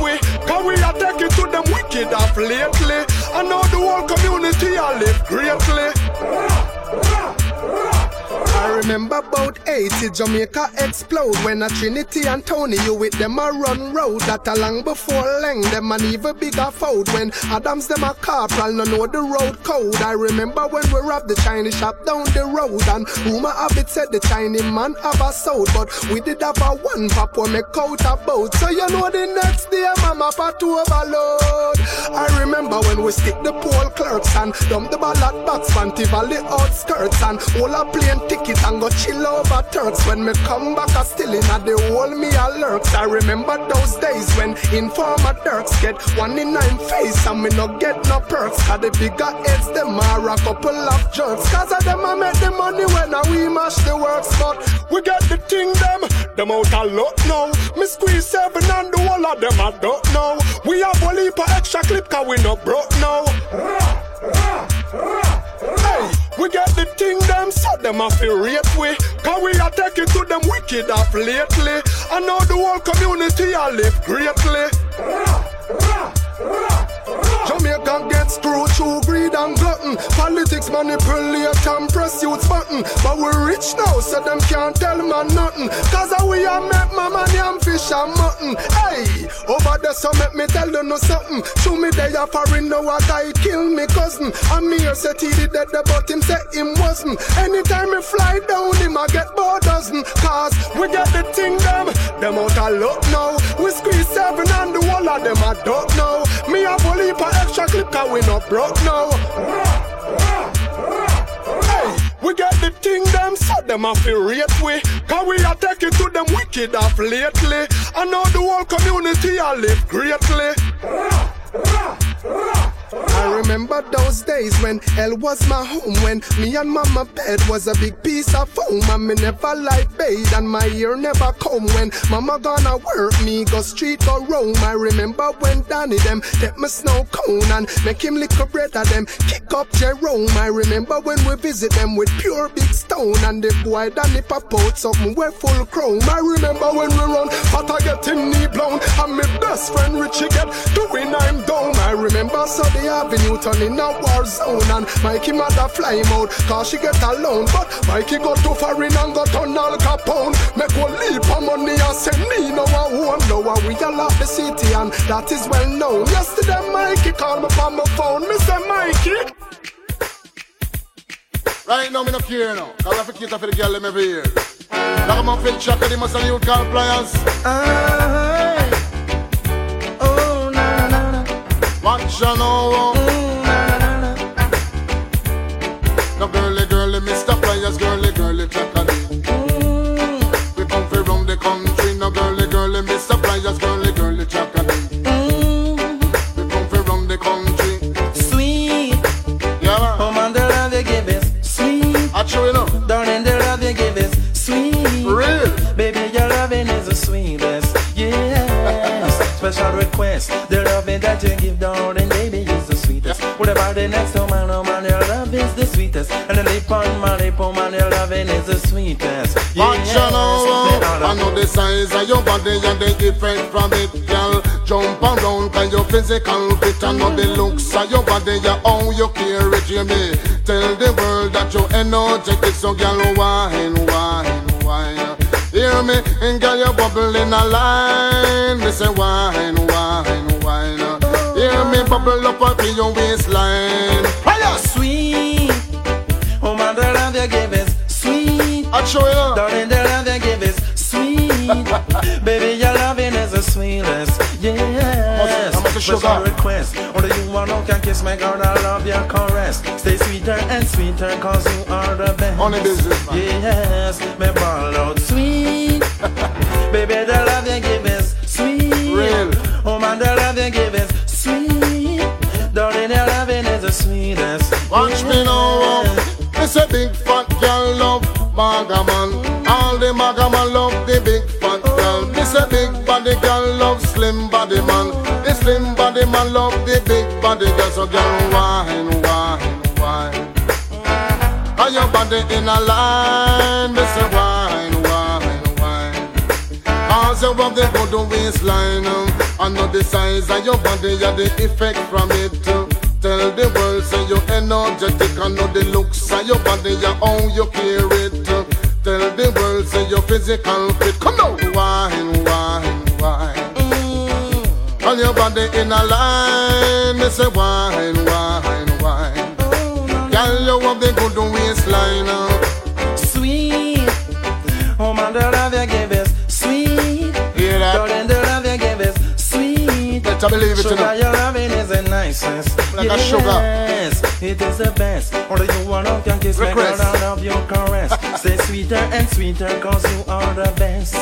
we. Cause we are taking to them wicked off lately. I know the whole community I live greatly. I remember about 80 Jamaica explode when a Trinity and Tony you with them a run road that a long before Leng them an even bigger fold. When Adams them a corporal no know the road code. I remember when we robbed the Chinese shop down the road and rumor have it said the Chinese man have a sold but we did have a one pop when make out a boat. So you know the next day mama part to overload. I remember when we stick the poll clerks and dump the ballot box Fanti Valley outskirts and all a plane ticket and go chill over Turks. When me come back, I still in at the whole me a lurks. I remember those days when informer Turks get one in nine face and me no get no perks. Cause the bigger heads, them are a couple of jerks. Cause of them I make the money when I we mash the works. But we get the thing them, them out a lot now. Me squeeze seven and the whole of them I don't know. We have a leap of extra clip cause we no broke now. Hey, we get the thing them, so them a feel rate we. Cause we are taking to them wicked off lately. I know the whole community I live greatly. Jamaican gets screwed through greed and glutton. Politics manipulate and press youth's button. But we're rich now, so them can't tell man nothing. Cause we are make my money and fish and mutton. Hey, over there, so me tell you no something. Show me they are foreign, now a guy kill me cousin. I'm here, said he did that, but him say him wasn't. Anytime me fly down, him I get more dozen. Cause we get the thing them, them out a lot now. We squeeze seven and the whole of them I don't know. Me a of extra clip cause we not broke now. We get the thing them, so them a feel rate we. Cause we are taking to them wicked off lately. I know the whole community I live greatly. I remember those days when hell was my home When me and mama bed was a big piece of foam And me never like bathe and my ear never come When mama gonna work me go street go roam I remember when Danny them take me snow cone And make him lick a bread of them kick up Jerome. I remember when we visit them with pure big stone And the boy Danny pop out something we full chrome. I remember when we run but I get him knee blown And my best friend Richie get doing I'm down. I remember Sunday Avenue turning a war zone And Mikey mother fly him out cause she get alone. But Mikey got too foreign and got on Al Capone Make one leap of money and send me no one won't know how we all love the city and that is well known Yesterday Mikey called me from my phone Me say Mikey Right now, me no care now. Cause I have to cater for the girl them every year. Like I'm fit check and they must have new car appliance. Uh-huh. Oh, na na na. Watch ya now. No Special request. The loving that you give, darling, baby, is the sweetest. What about the next oh man, oh man, your love is the sweetest. And the lip on my lip, oh man, your loving is the sweetest. Watch ya now. Yes. I know the size of your body and the effect from it, girl. Jump around cause your physical fit I know the looks of your body, yeah, how you carry it, Jamie. Tell the world that you're energetic, so girl, wine, wine, wine. Hear me, and girl, you bubble in a line. Me say wine, wine, wine. Hear me bubble up up in your waistline. Fire! Sweet. Oh man, the love you give is sweet. I show you. Darling, the love you give is sweet. [LAUGHS] Baby, your loving is the sweetest. Yes. The Special sugar? request. Only you want no can kiss my girl. I love your caress. Stay sweeter and sweeter, cause you are the best. Honey business, man. Yes, me ball out A big fat girl love maga man. All the maga man love the big fat girl. This a big body girl love slim body man. The slim body man love the big body girl. So girl wine, wine, wine. Are your body in a line? This a wine, wine, wine. Cause you have the good waistline um, I know the size of your body and the effect from it uh. Tell the world say you're energetic I know the looks of your body and how you carry it. Tell the world say you're physical fit Come now Wine, wine, wine On your body in a line Me say wine, wine, wine Girl you have the good waistline uh. Sweet. Oh man, the love you give is sweet. Hear that? Darling, the love you give is sweet. Better believe it, you know. Nicest. Like a yes, sugar. it is the best. Only you want of your kiss, Request. out of your caress. Stay sweeter and sweeter, cause you are the best.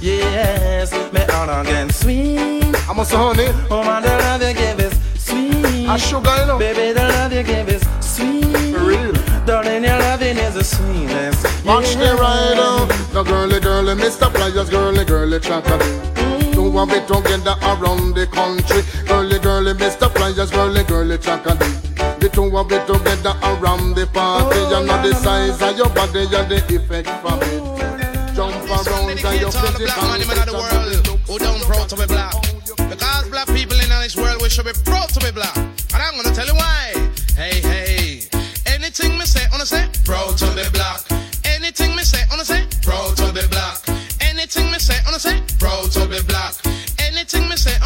Yes, me out again, sweet. I'm a honey. Oh man, the love you give is sweet. A sugar, you know. Baby, the love you give is sweet. For real. Darling, your loving is the sweetest. Watch the rider, the girly girly, Mr. Pliers, girly girly chocolate. Do mm. A bit together around the country. Girly girly, Mr. Pliers, girly girly chocolate. The two of it together around the party. You know the size of your body and the effect from it. Jump around and your the black man in the world who don't proud to be black. Because black people in this world we should be proud to be black. And I'm gonna tell you why. Hey, hey. Anything me say, wanna say, proud to be black. Anything me say, wanna say,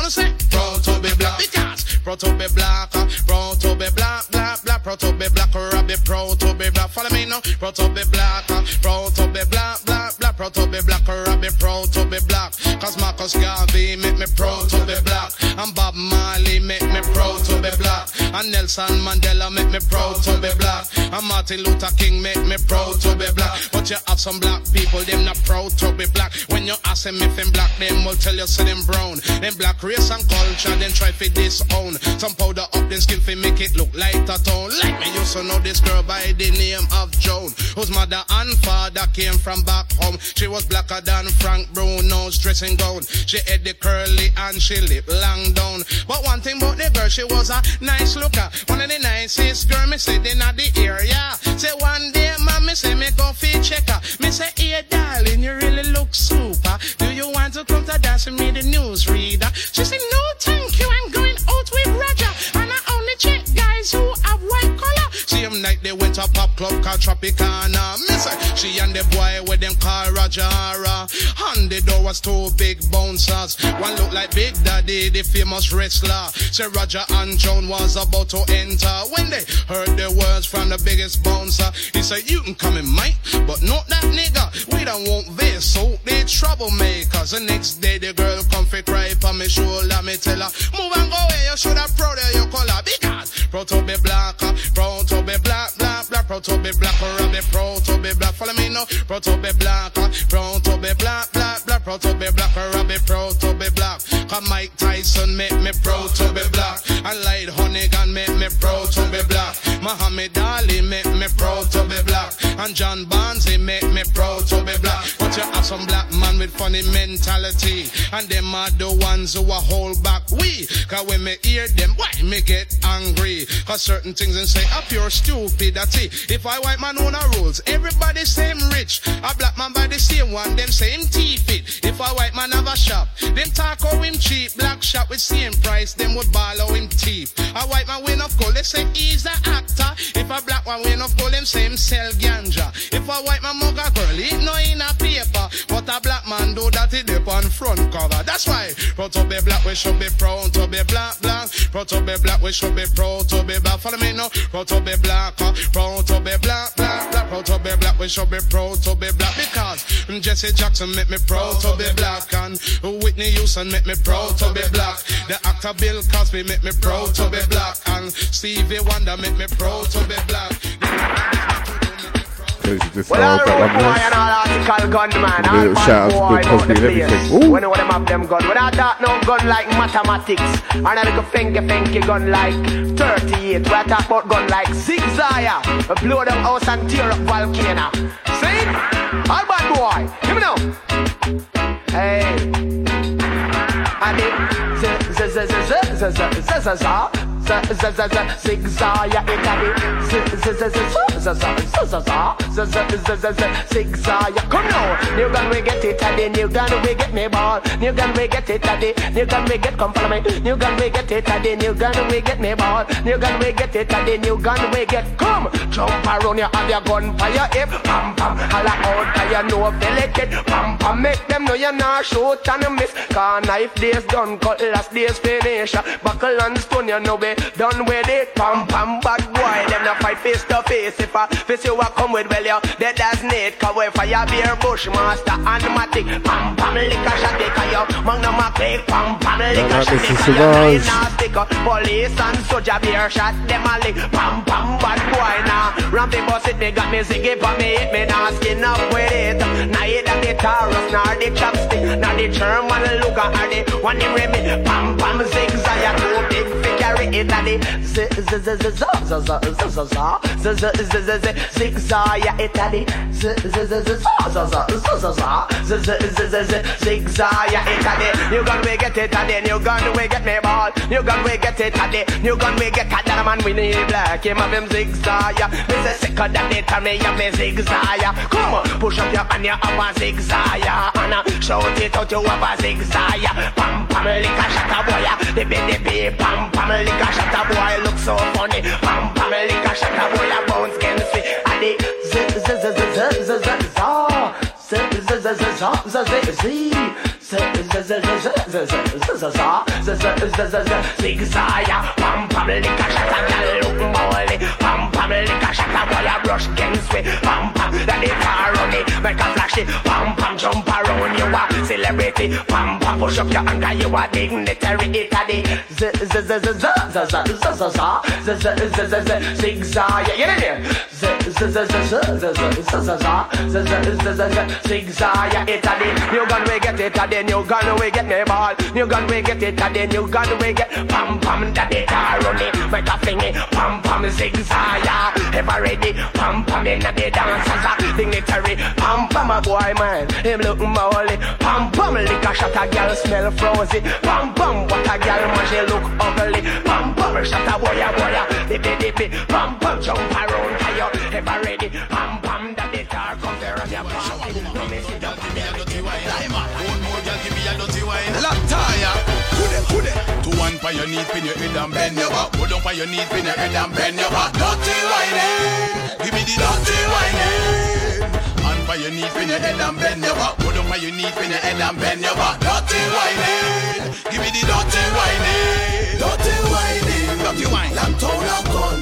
Anything say, proud to be black. Because proud to be black, uh, proud to be black, black, black, proud to be black, or I be proud to be black. Follow me now, proud to be black, uh, proud to be black, black, black, proud to be black, or I be proud to be black. Cause Marcus Garvey make me proud to be black, and Bob Marley make me proud to be black, and Nelson Mandela make me proud to be black, and Martin Luther King make me proud to be black. But you have some black people, them not proud to be black. When you ask them if them black, them will tell you say them brown. Them black race and culture, then try fi disown. Some powder up them skin fi make it look a tone. Like me used to know this girl by the name of Joan, whose mother and father came from back home. She was blacker than Frank Bruno's dressing gown. She had the curly and she lip long down. But one thing about the girl, she was a nice looker. One of the nicest girl me said in the area. Say one day, mommy say me go fi check her. Me say, hey darling, you really look super. Do you want to come to dance with me, the newsreader? She said, no, thank you. They pop club called Tropicana. Me say, she and the boy with them call Rajara. And the door was two big bouncers. One looked like Big Daddy, the famous wrestler. Say Roger and Joan was about to enter when they heard the words from the biggest bouncer. He said, You can come in, mate, but not that nigga. We don't want this, so they troublemakers. The next day the girl come fi cry on me shoulder. Me tell her, Move and go away, you should have proud of your color. Because proud to be black, proud to be black, proud to be black, be proud to be black. Follow me now, proud to be black, uh, proud to be black, black, proud to be black, or I be proud to be black. Cause Mike Tyson make me proud to be black. And Lloyd Honeyghan make me proud to be black. Muhammad Ali make me proud to be black. And John he make me proud to be black. But you have some black man with funny mentality. And them are the ones who are hold back we. Cause when me hear them, why me get angry? Cause certain things and say a pure stupidity. If I white man own a rules, everybody same rich. A black man by the same one, them same teeth. If a white man have a shop, them talk how him cheap. Black shop with same price, them would how him teeth. A white man win of gold, they say he's a actor. If a black man win of gold, them say him sell ganja. If a white man mug a girl, it no in a paper. But a black man do that it dip on front cover. That's why proud to be black, we should be proud to be black, black. Proud to be black, we should be proud to be black. Follow me now. Proud to be black, proud to be black, black, black. Proud to be black, we should be proud to be black because mm, Jesse Jackson make me proud to be black and Whitney Houston make me proud to be black. The actor Bill Cosby make me proud to be black and Stevie Wonder make me proud to be black. This is this well, all about like this. Little shout out to Cosby and everything. Ooh. When all them have them gun, without I no gun like mathematics, and I little finger finger gun like 38. When I talk about gun like six zaya, blow them house and tear up volcano. See? All bad boy, give me now. Hey zigzag ya it a zigzag ya come now new gun we get it at new gun we get me ball new gun we get it at new gun we get come follow me new gun we get it at new gun we get me ball new gun we get it at new gun we get come jump around you have your gun for your hip pam pam holla out cause you know feel it pam pam make them know you're not shoot and miss cause knife the days done cutlass days finish uh, buckle and stone you know we done with it pam pam bad boy them not fight face to face if I face you a come with well you dead as Nate cause we fire beer bush master and matic pam pam lick a shot it cause you magnum a click pam pam lick a shot Mr. it cause you Savage. nine stick up. Police and soldier beer shot them a lick. Pam pam bad boy now. Rampy boss it me got me ziggy but me hit me now skin up with it. Now it and the Taurus nor the chopstick nor the German look at the one in Remy. Pam pam zigzag too big fi carry it and the z z z z z z z z z z z z z z zigzag yeah it and the z z z z z z z z z z z z z zigzag yeah it and the you gun we get it and the new gun we get me ball new gun we get it and the new gun we get at that man we need black him have him zigzag yeah me say sicker than it and me have me zigzag yeah come on push up your hand you have a zigzag yeah and uh, shout it out you have a zigzag yeah pam pam lick a shot a boy yeah the baby baby pam pam lick a shot a boy look so funny pam pam a shot a boy yeah bounce can see and the z z z z z z z z z z z z z z z z pam pam lick a shot boy a brush against me, pam pam that the car run it, make a flash it, pam pam jump around you a celebrity, pam pam push up your anger you a dignitary, it a the z z z z z z z z z z z z z zigzag, you know there, z z z z z z z z z z z z z z zigzag, it a the new gun we get it a the new gun we get me ball, new gun we get it a the new gun we get pam pam that the car run it, make a fling it, pam pam zigzag, ever ready, pam pam in the dancers a dignitary, pam pam a boy man, him look molly, pam pam lick a shot a girl smell frozy, pam pam what a girl man she look ugly, pam pam shot a boy a boy a dippy dippy, pam pam jump around for you, ever ready, pam pam that the car come there on your party, For your knees, pin your head and bend your back. Put up for your knees, pin your head and bend your back. Dirty whining, give me the dirty whining. And for your knees, pin your head and bend your back. Put up for your knees, pin your head and bend your back. Dirty whining, give me the dirty whining. Dirty whining, dirty whine. Like town and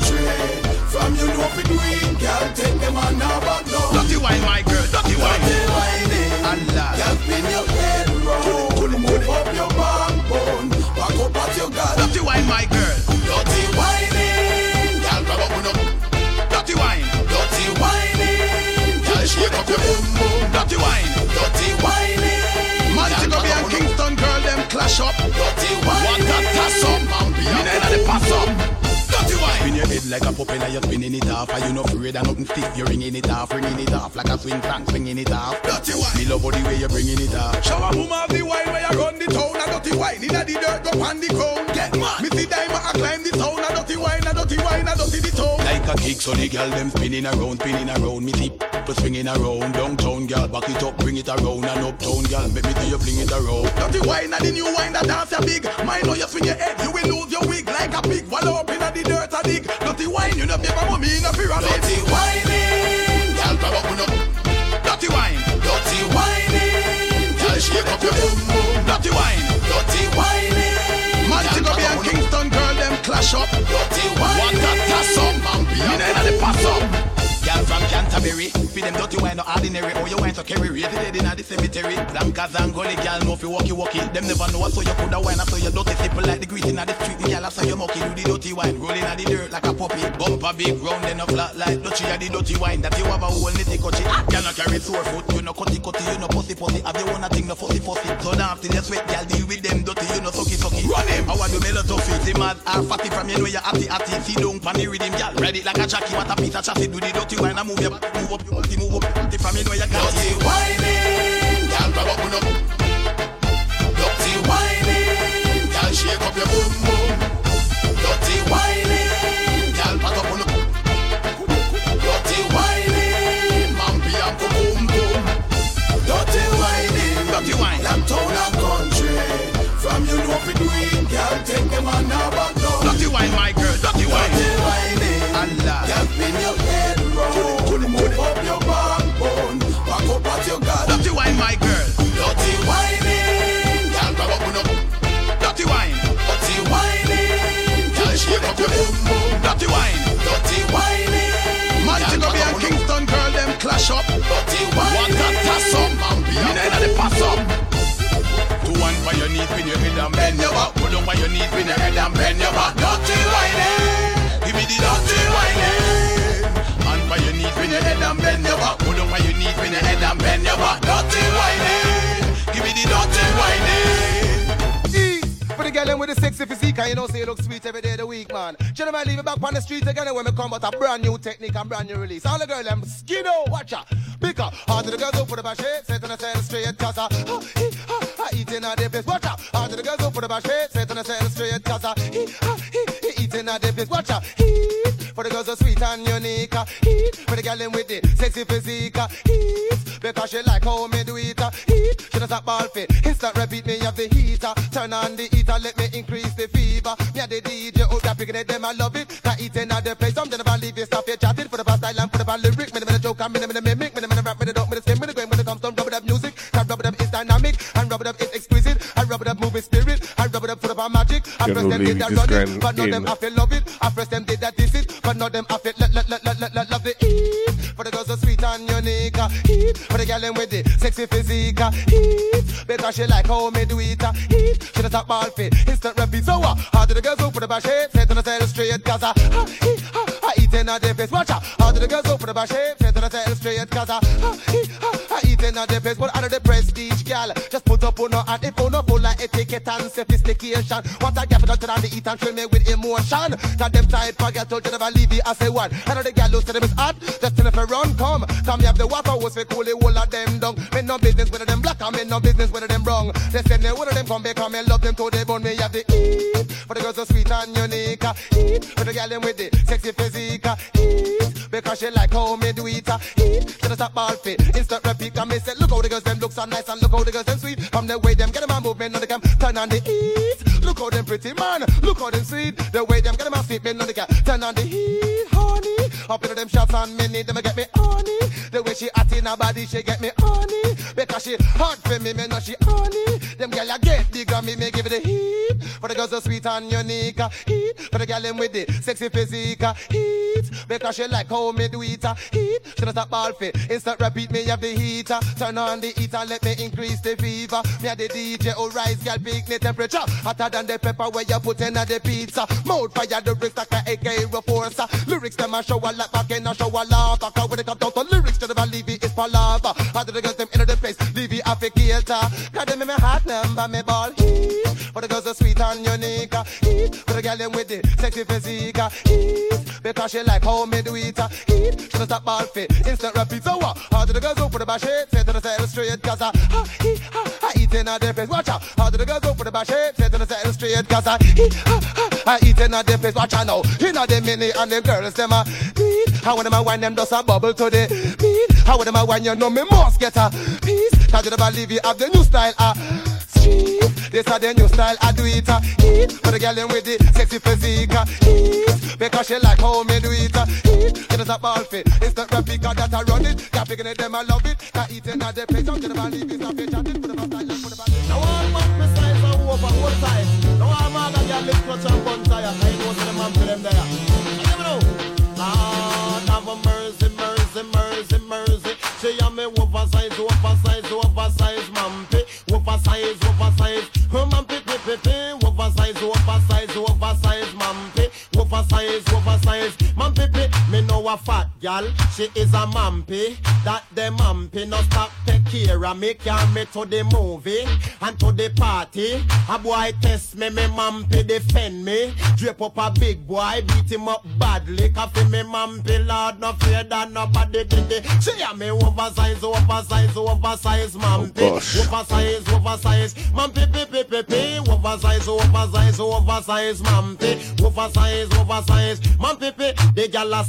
head like a propeller, you're spinning it off. Are you not afraid of nothing stiff? You're ringing it off, ringing it off like a swing crank, swinging it off. Dirty wine. Me love the way you're bringing it off. Shower boom of the wine where you run the town. A dirty wine inna the dirt, go on the ground. Get mad. Me see diamond, I climb the town. A dirty wine, a dirty wine, a dirty the town. Like a kick, so the girl them spinning around, spinning around. Me see people swinging around. Downtown girl, back it up, bring it around. And uptown girl, make me see you fling it around. Dirty wine, a the new wine that dance ya big. Mind how you swing your head, you will lose your wig like a pig. Wallow up inna the dirt a dig. Dirty wine, you know paper mommy in a pyramid. Dirty whining. Girl, grab up, up. Dirty wine. Dirty whining. Girl, shake up your boom boom. Dirty wine. Dirty whining. Man, up and Kingston girl, clash up. What that pass up? You know the pass up. Girl from Canterbury, fin them dirty wine, no ordinary. Oh, you want to carry rated dead in the cemetery. Gully gal know if you walkie walkie. Them never know so you coulda wine, so you dirty simple like the grease in the street. The gal so you mucky do the dirty wine, rolling at the dirt like a puppy. Bumper big round then a flat like Dutchy at the dirty wine that you have a whole nitty cutty. Gal no carry sore foot, you no cutty cutty, you no pussy pussy. Have you one a thing no fussy fussy? So now after you sweat, gal deal with them dirty, you no sucky sucky. Run him. How I do me lot of it, mad or fatty from you know you're atty atty. See don't pan the rhythm. Ride it like a jockey, what a piece of chassis. Do the dirty wine and move your body, move up your body, move up from you know you got Dirty whining, gal, grab up, up. Dirty whining, gal, shake up your boom boom. Clash up. What a toss up. Me nah the pass up. Two one by your knees, pin your head and bend your back. Put on by your knees, pin your head and bend your back. Dirty whining. Give me the dirty whining. And by your knees, pin your head and bend your back. Put on by your knees, pin your head and bend your back. Dirty whining. Give me the dirty with the sexy physique, and you know, say you look sweet every day of the week, man. Gentlemen, leave it back on the street again when we come out a brand new technique and brand new release. All the girl them skin out, watch out. Hard to the girls who up for the bash, set on the side straight, cause I, uh, he, uh, uh, eating at the place, watch out. To the girls who up for the bash, set on the side straight, cause I, he, uh, he, he eating at the place, watch out. Heat for the girls so sweet and unique, heat for the girl them with the sexy physique, heat because she like how me do it, uh, heat. She does that ball fit, instant repeat me have the heater, turn on the heater, let me increase the fever. And the DJ out there picking it, them I love it. Can eating at the place, some never leave you stop you chatting for the past style and for the bad lyric. Me the joke, me the mimic, me the rap, dope, me the skin, me the when it comes to rub it up music. Can rub it up is dynamic, and rub it up is exquisite. I rub it up moving spirit, I rub it up for the magic. I press them did that run it, but not them I feel love it. I press them did that diss it, but not them I feel let let let let let love the and unique, uh, eat. For the girl them with the sexy physique, uh, eat. Because she like how me do it, uh, eat. She the top ball fit, instant repeat. So uh, how do the girls for the bash shape? Set on the side straight, cause I, uh, uh, I eat in deep place. Watch out. How do the girls for the bash shape? Set on the side straight, cause I, uh, uh, in a deep place. But out of the prestige, gal, just put up on her and if on her full like etiquette and sophistication. What I get for the and the eat and thrill me with emotion. Cause them forget told you never leave it as a one. And the gal who said them is hot, just tell if a run come. Come you have the water hose for cool the whole of them down. Me no business with them black and me no business with them brown. They send me one of them come back and me love them till they bone me have the eat. For the girls so sweet and unique, uh, eat. For the gal them with the sexy physique, uh, eat. Because she like how me do it, eat. Just a ball fit, instant repeat and me say look how the girls them look so nice and look how the girls them sweet. From the way them get them a movement on the cam, turn on the heat. Look how them pretty man, look how them sweet. The way them get them a fit, me on the cam, Up into them shots and me need them get me honey. The way she hot in her body, she get me honey. Because she hot for me, me know she honey. Them girl a get bigger, me me give it the heat. For the girls so sweet and unique, heat. For the girl them with the sexy physique, heat. Because she like how me do it, heat. She not a ball fit, instant repeat me have the heater. Turn on the heater, let me increase the fever. Me a the DJ, oh rise, girl, pick the temperature. Hotter than the pepper where you put in the pizza. Mouth fire, the bricks like a AK force. Lyrics them a show a like back in a show a laugh. I when it come down to lyrics, to the it is palava. How do the girls them in the place, leave it afficator. Got them in my heart number, me ball heat. For the girls so sweet and unique, heat. For the girl them with the sexy physique, heat. Because she like me do it, heat. She don't stop ball fit, instant repeat. So what? How do the girls for the bash it? Say to the side straight, cause I, uh, he, uh, I eat in a deep place. Watch out. How do the girls for the bash it? Say to the side straight, cause I, he, uh, uh, I eat in a deep place. Watch out now. In a the mini and them girls them a beat. How them a wine them does a bubble to the beat. How them a wine you know me must get a piece. Cause you never leave you have the new style, uh, street. This are the new style, I do it, uh, heat. For the girl them with the sexy physique, uh, heat. Because she like how me do it, uh, heat. She a ball fit, it's the replica that I run it. Got picking it, them I love it. Got eating at the place, don't you leave it, it, clutch and bun tire. I know them for them there. A fat gal, she is a mampy. That the mampy no stop take care of me, carry me to the movie and to the party. A boy test me, me mampy defend me. Drape up a big boy, beat him up badly. Coffee me mampy, lord, no fear that nobody did it. She a me oversize, oversize, oversize, mampy. Oh, gosh. Oversize, oversize, mampy, pi, pi, pi, pi. Oversize, oversize, oversize, mampy. Oversize, oversize, mampy, pi. The gal a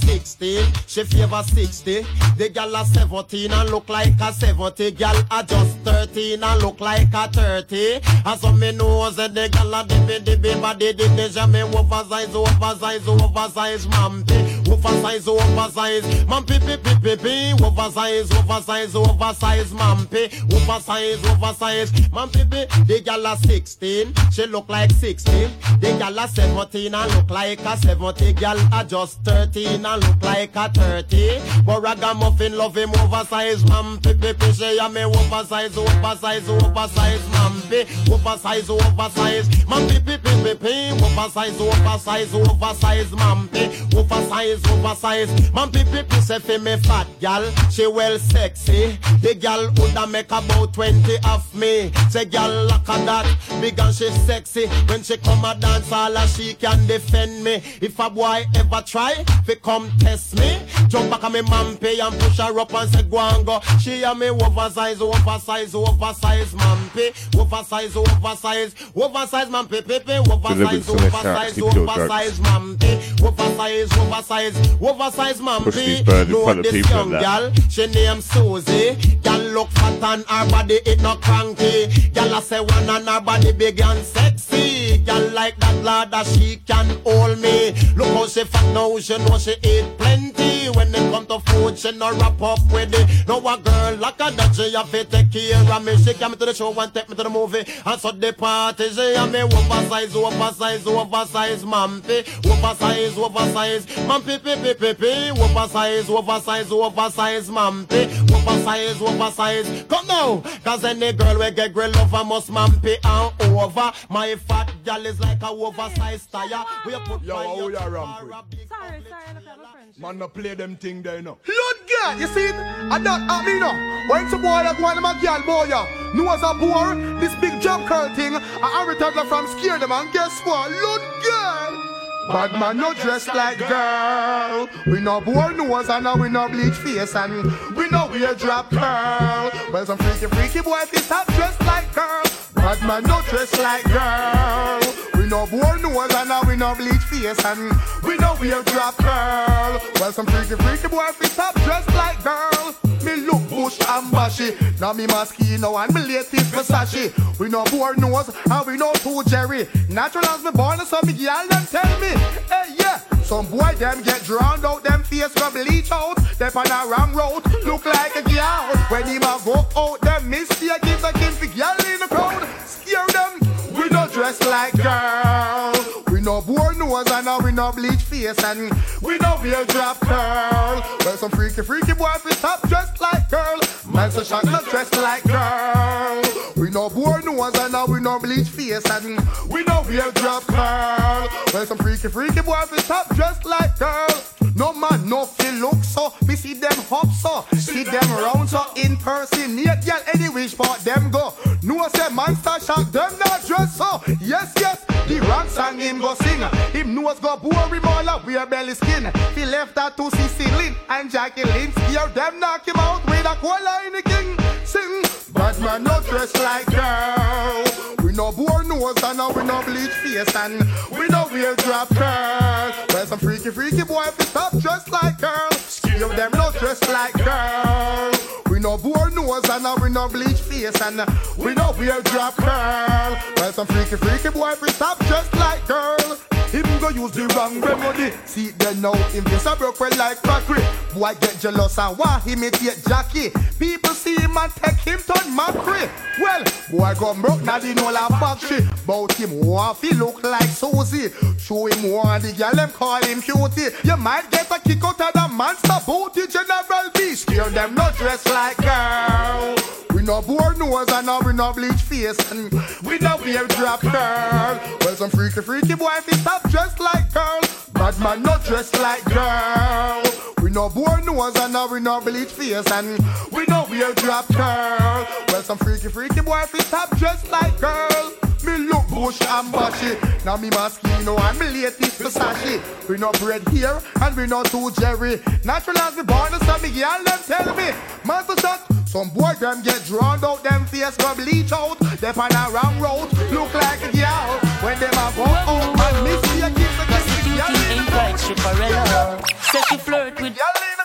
16, she favor 60. The gal a 17 and look like a 70. Gal a just 13 and look like a 30. As some me knows that the gal a dibby dibby body did the me oversize, oversize, oversize, mampy. Oversize, oversize, mampy, pi, pi, pi. Oversize, oversize, oversize, mampy. Oversize, oversize, mampy, pi. The gal a 16, she look like 60. The gal a 17 and look like a 70. Gal a just 13 and look like a 30. But ragamuffin love him oversize, mampy, pi. She a me oversize, oversize, oversize, mampy. Oversize, oversize, mampy, pi, pi. Oversize, oversize, oversize, mampy. Oversize, oversize, mampy, pi, pi. Say fi me fat gal, she well sexy. The gal woulda make about 20 of me. Say gal like a that, big and she sexy. When she come a dance all a she can defend me. If a boy ever try, fi come test me. Jump back on me mampy and push her up and say go and go. She a me oversize, oversize, oversize, mampy. Oversize, oversize, oversize, mampy, pepe. Oversize, Delivered from the oversize, oversize, mampy. Oversize, oversize, oversize, Push these birds in front of this people young like that. gal, she name Susie. Gal look fat and her body it not cranky. Gal a say one and her body big and sexy. Gal like that lad that she can hold me. Look how she fat now, she know she eat plenty. When it come to food, she no wrap up with it. No a girl like a that she have to take care of me. She come to the show and take me to the movie. And so the party, she have me oversize, oversize, oversize, mampy. Oversize, oversize, mampy, pi. Oversize, oversize, oversize, mampy. Oversize, oversize. Come now, cause any girl we get grill over must mampy and over. My fat gal is like a oversized tire. We put Yo, fire how you to ramp her with? Sorry, sorry, I don't have a French. Man, no play them thing there, no. Lord God, you see it? I don't, I mean, no. When some boy like one of my girl boy, ya, know as a poor, this big job curl thing, I every time from scare them, and guess what? Lord God. Bad man no dress like girl. We no bore nose and we no bleach face and we no wear drop curl. Well, some freaky freaky boy fi stop dress like girl. Bad man no dress like girl. We no bore nose and we no bleach face and we no wear drop curl. Well, some freaky freaky boy fi stop dress like girl. Me look bush and bashy. Now me Moschino and me latest Versace. We no bore nose and we no too Jerry. Natural as me born, so me gyal them tell me. Hey yeah, some boy them get drowned out, them face go bleach out. They on a wrong road, look like a gyal. When him a go out, them mistake gives a king for gyal in the crowd. Scare them. We no dress like girl. We no bore nose and we no bleach face and we no wear drop curl. Well, some freaky freaky boy fi stop dressed like girl. Man, so shot not dressed like girl. We no bore nose and now we no bleach face and we no wear drop curl. Well, some freaky freaky boy fi stop dressed like girl. No man, no feel look so. We see them hop so. See them round so in person. Neat girl any wish for them go. No say monster shock them not dress so. Yes, yes. The rock song him go sing. Him nose go bore him all up wear belly skin. He left that to Lynn and Jackie Lynn. Scare them knock him out with a cola in the king. Sing. Bad man no dress like girl. We no bore nose and we no bleach face and we no wear drop curl. Well, some freaky freaky boy fi stop dressed like girl. Scare them no dress like girl. We no bore nose and we no bleach face and we no wear drop curl. Well, some freaky freaky boy fi stop dressed like girl. Him go use the wrong remedy. See then now, him face a broke well like crockery. Boy get jealous and want imitate Jackie. People see him and take him turn mockery. Well, boy come broke now the whole a factory. Bout him want he look like Susie. Show him one the girl them call him cutie. You might get a kick out of the monster booty general beast. Hear them not dress like girl. We no bore nose and now we no bleach face and we no wear drop curl. Well, some freaky freaky boy fi stop dressed like girl. Bad man not dressed like girl. We no bore nose and now we no bleach face and we no wear drop curl. Well, some freaky freaky boy fi stop dressed like girl. Me look bush and bushy. Now me Moschino and me latest Versace. We no bread here and we no too Jerry. Natural as the born, so me girl them tell me. Master shot. Some boy them get drowned out, them face go bleach out. They on a wrong road, look like a girl. When them a go out and miss you, keep the Prostituting ain't quite Stripperella. Say she flirt with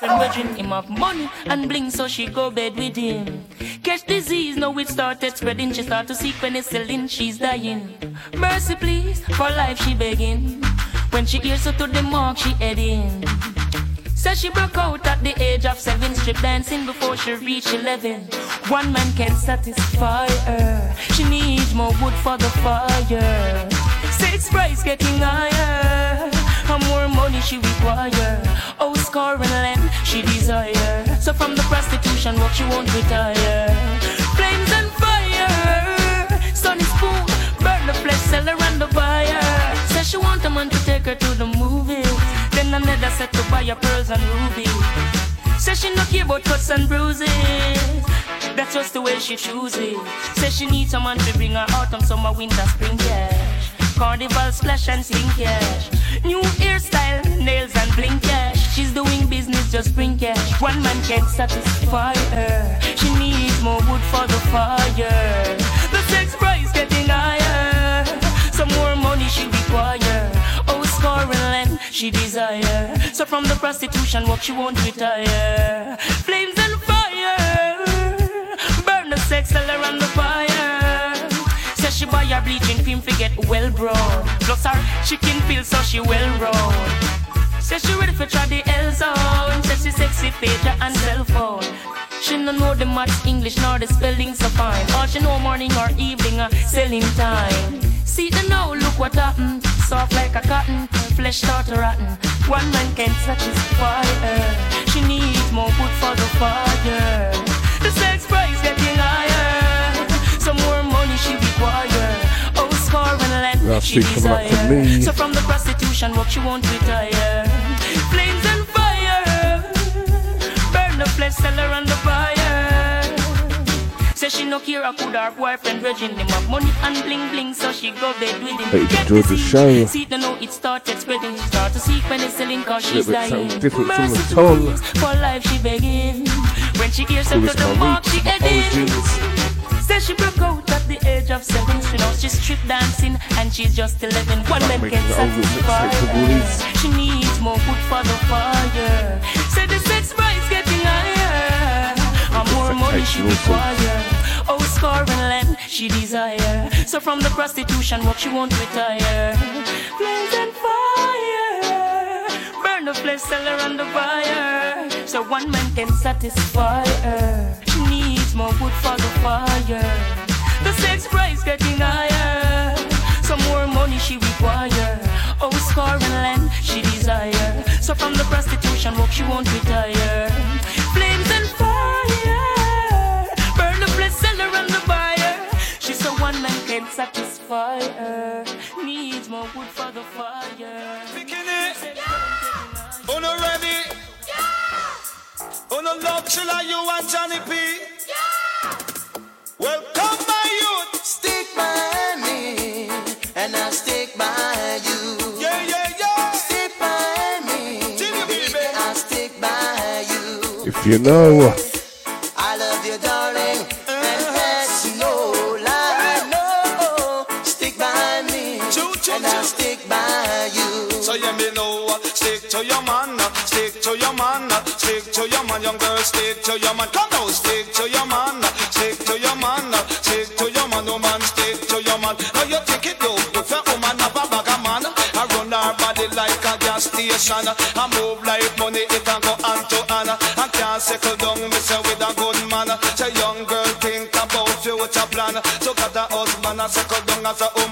and wedging him of money and bling, so she go bed with him. Catch disease, now it started spreading. She start to seek penicillin, she's dying. Mercy, please, for life she begging. When she hears her to the mark, she heading. Says she broke out at the age of seven, strip dancing before she reached eleven. One man can satisfy her. She needs more wood for the fire. Sex price getting higher. And more money she require. Oh, score and land she desire. So from the prostitution work she won't retire. Flames and fire. Sunny spoon, burn the flesh, sell her and the buyer. Says she want a man to take her to the. Then another set to buy her pearls and rubies. Says she no care about cuts and bruises. That's just the way she chooses. Says she needs someone to bring her autumn, summer, winter, spring cash. Carnival splash and sling cash. New hairstyle, nails and bling cash. She's doing business, just bring cash. One man can't satisfy her. She needs more wood for the fire. The sex price getting higher. Some more money she require. Oh, and land she desire. So from the prostitution work she won't retire. Flames and fire. Burn the sex, sell her on the fire. Says she buy her bleaching cream get well brown. Plus her chicken feel so she well round. Says she ready for try the L zone. Says she sexy pager and cell phone. She no know the maths, English, nor the spelling so fine. All she know morning or evening, uh, selling time. See the now, look what happened. Soft like a cotton, flesh start to rotten. One man can't satisfy her. She needs more wood for the fire. The sex price getting higher. Some more money she require. Oh, score and land Last she week coming up desire. So from the prostitution work she won't retire. Flames and fire. Burn the flesh, sell her on the fire. Say she no care a could her boyfriend virgin him up money and bling bling, so she go bed with him. Hope you Get the show. See the know it started spreading. Start to seek penicillin cause she's Little bit dying. different from the tone. For life she begging. When she hears her to the mark, she heading. Says she broke out at the age of seven. She knows she's strip dancing and she's just eleven. One man can the satisfy. She needs more food for the fire. Say the sex price getting higher. And more money she Expectation also. require. Oh, score and land she desire. So from the prostitution work she won't retire. Flames and fire. Burn the flesh, sell her on the fire. So one man can satisfy her. She needs more wood for the fire. The sex price getting higher. Some more money she require. Oh, score and land she desire. So from the prostitution work she won't retire. Can satisfy her. Needs more wood for the fire. Uno ready? Uno love chilla you and Johnny P. Yeah. Welcome my youth. Stick by me, and I'll stick by you. Yeah, yeah, yeah. Stick by me, baby, I'll stick by you. If you know, to your man, uh, stick to your man, young girl, stick to your man. Come now, stick to your man, uh, stick to your man, uh, stick to your man, no man, stick to your man. Now you take it low, if a woman have a bag of man, I run her body like a gas station. I move like money, it can go hand to hand. I can't settle down, me with a good man. Say young girl, think about future plan. So got a husband, I settle down as a woman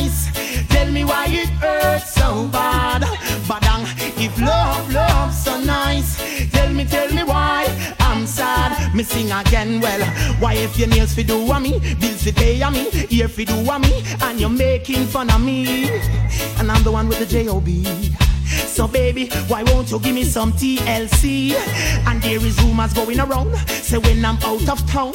Me sing again. Well, why if your nails fi do a me, bills fi pay a me, ear fi do a me, and you're making fun of me, and I'm the one with the J O B. So baby, why won't you give me some TLC? And there is rumors going around. Say when I'm out of town,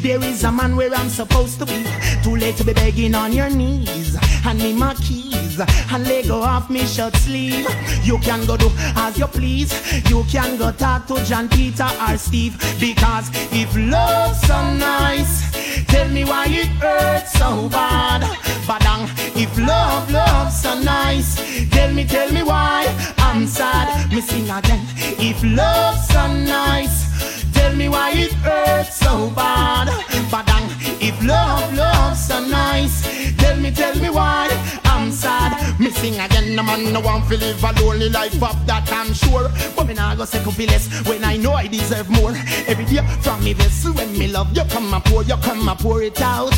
there is a man where I'm supposed to be. Too late to be begging on your knees. Hand me my keys and let go off me shirt sleeve. You can go do as you please. You can go talk to John Peter or Steve. Because if love's so nice, tell me why it hurts so bad. Badang, if love, love's so nice, tell me, tell me why I'm sad. Me sing again. If love's so nice, tell me why it hurts so bad. Badang, if love, love's so nice, tell me, tell me why sad. Me sing again, no man no want to live a lonely life of that I'm sure. But me nah go second feel less when I know I deserve more. Every day from me vessel when me love you come and pour, you come and pour it out.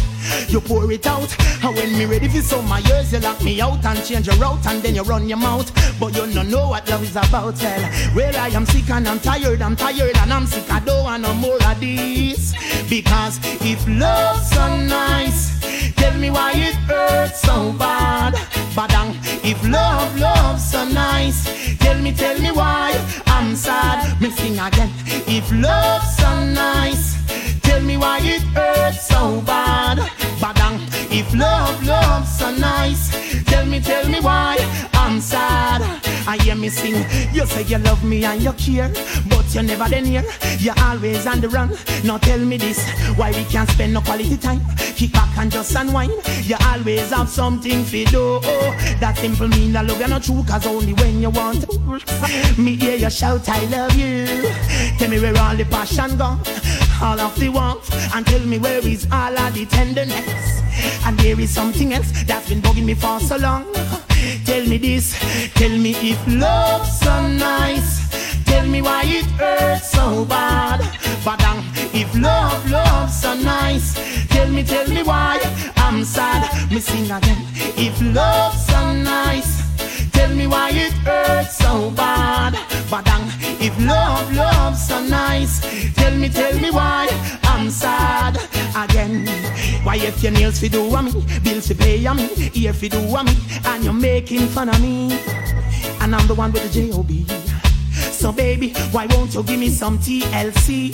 You pour it out, and when me ready for some my years, you lock me out and change your route, and then you run your mouth. But you no know what love is about, well. Well, I am sick and I'm tired, I'm tired and I'm sick. I don't want no more of this. Because if love's so nice, tell me why it hurts so bad. Badang, if love, love's so nice, tell me, tell me why I'm sad. Me sing again. If love's so nice, tell me why it hurts so bad. Badang, if love, love's so nice. Tell me, tell me why I'm sad. I hear me sing. You say you love me and you care, but you're never then here. You're always on the run. Now tell me this, why we can't spend no quality time? Kick back and just unwind. You always have something to do. That simple mean that love you're not true, cause only when you want. Me hear you shout, I love you. Tell me where all the passion gone, all of the warmth, and tell me where is all of the tenderness. And there is something else that's been bugging me for so long. Tell me this, tell me if love's so nice. Tell me why it hurts so bad. But um, if love, love's so nice. Tell me, tell me why I'm sad. Me sing again. If love's so nice. Tell me why it hurts so bad. Um, if love, love's so nice. Tell me, tell me why I'm sad again. Why if your nails fi do a me, bills fi pay a me, ear fi do a me, and you're making fun of me, and I'm the one with the J-O-B. So baby, why won't you give me some TLC?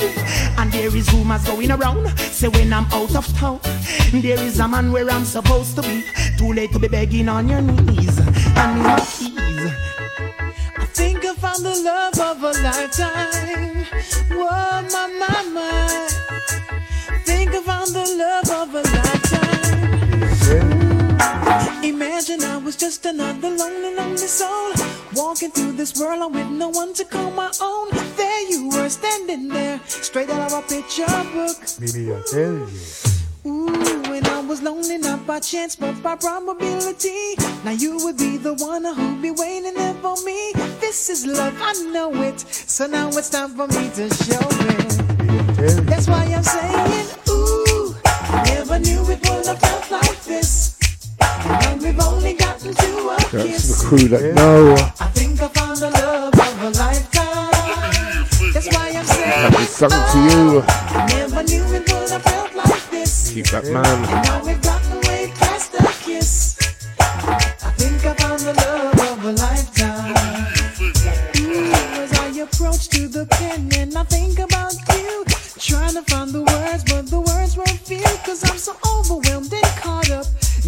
And there is rumors going around, say when I'm out of town, there is a man where I'm supposed to be. Too late to be begging on your knees, and your keys. I think I found the love of a lifetime. Whoa, my, my. Think I found the love of a lifetime. Imagine I was just another lonely, lonely soul. Walking through this world with no one to call my own. There you were standing there, straight out of a picture book. Maybe I tell you. Ooh, and I was lonely not by chance but by probability. Now you would be the one who'd be waiting there for me. This is love, I know it. So now it's time for me to show it. That's why I'm saying, ooh, never knew it would have felt like this. That's the crew that know. I think I found the love of a lifetime. That's why I'm is sung to you. never knew it would have felt like this. Keep that man. found the love of a lifetime. Trying to find the words, but the words. Cause I'm so overwhelmed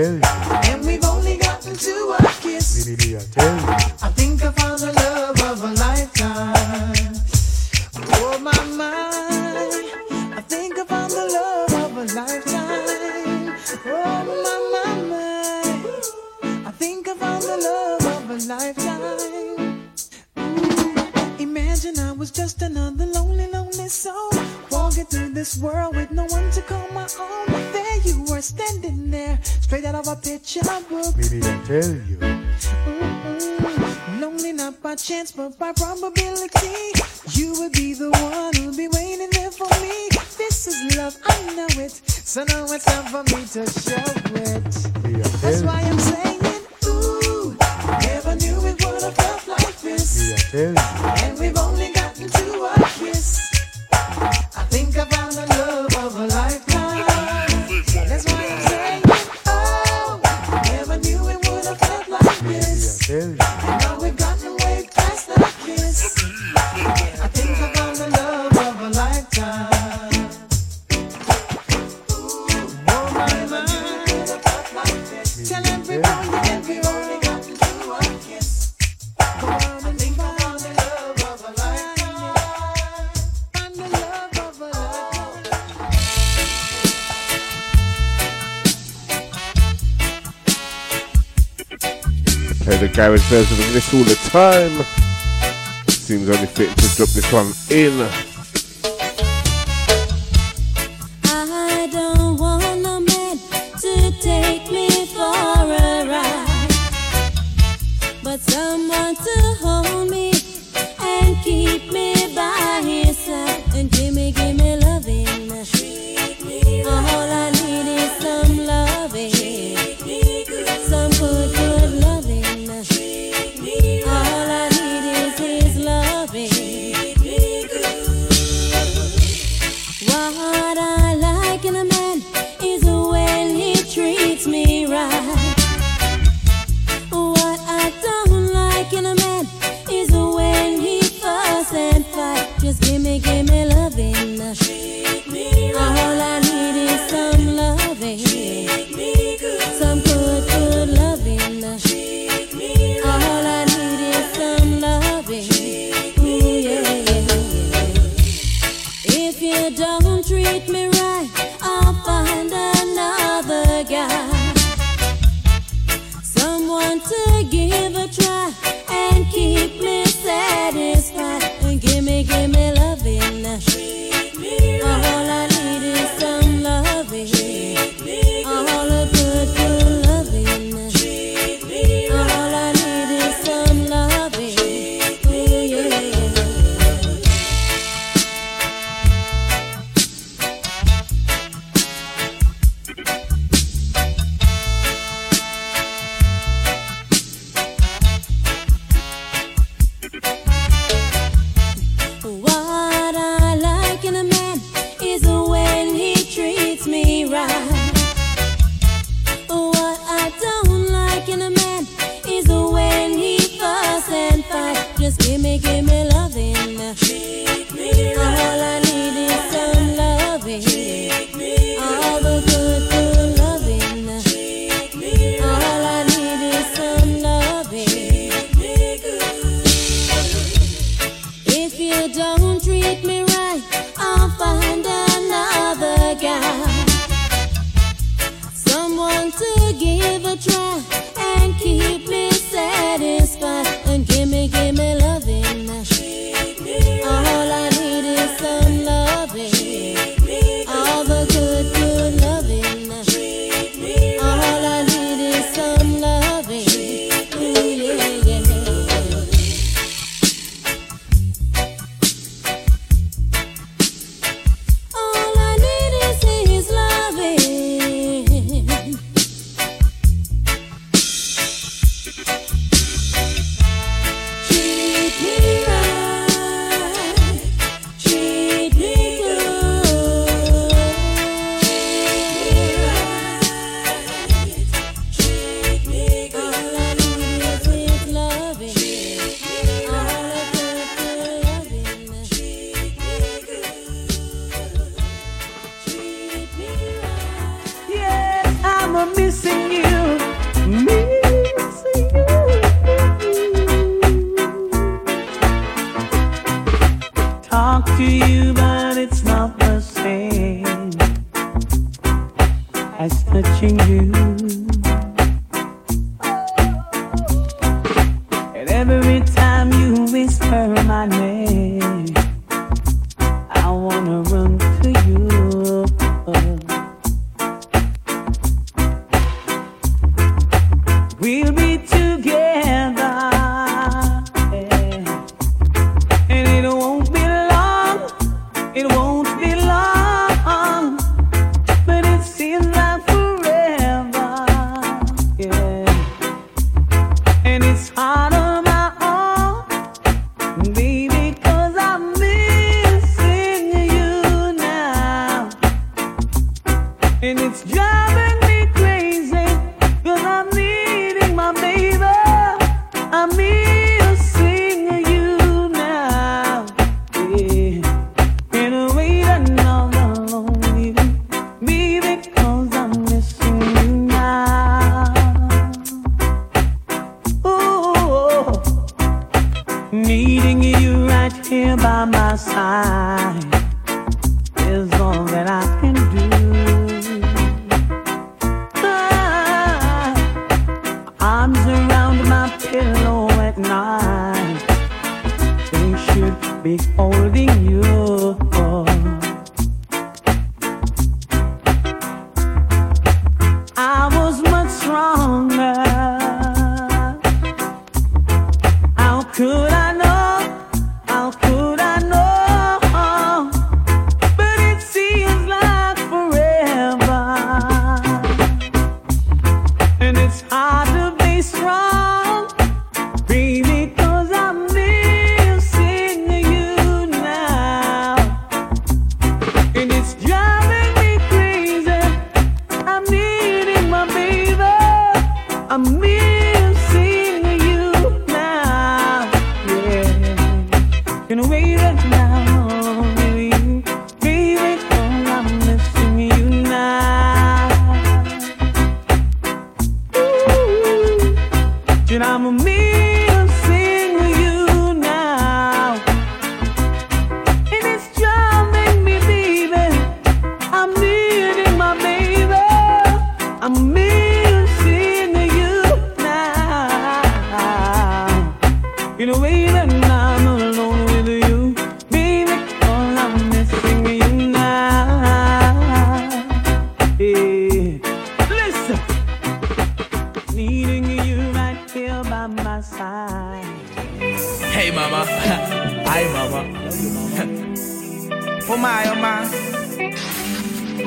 tell you. And we've only gotten to a kiss. Me, I tell you. I think I found the love of a lifetime. Oh my mind, I think I found the love of a lifetime. Oh my my my, I think I found the love of a lifetime. Ooh, imagine I was just another lonely, lonely soul walking through this world with no one to call my own. But There you were standing there, straight out of a picture book. Me, I tell you. Mm, Lonely not by chance, but by probability. You would be the one who'd be waiting there for me. This is love, I know it. So now it's time for me to show it. That's why I'm saying, ooh, never knew it would have felt like this. Me, I tell you. And we've only gotten to a kiss. Think found the love of a lifetime. The garage version of this all the time. Seems only fitting to drop this one in.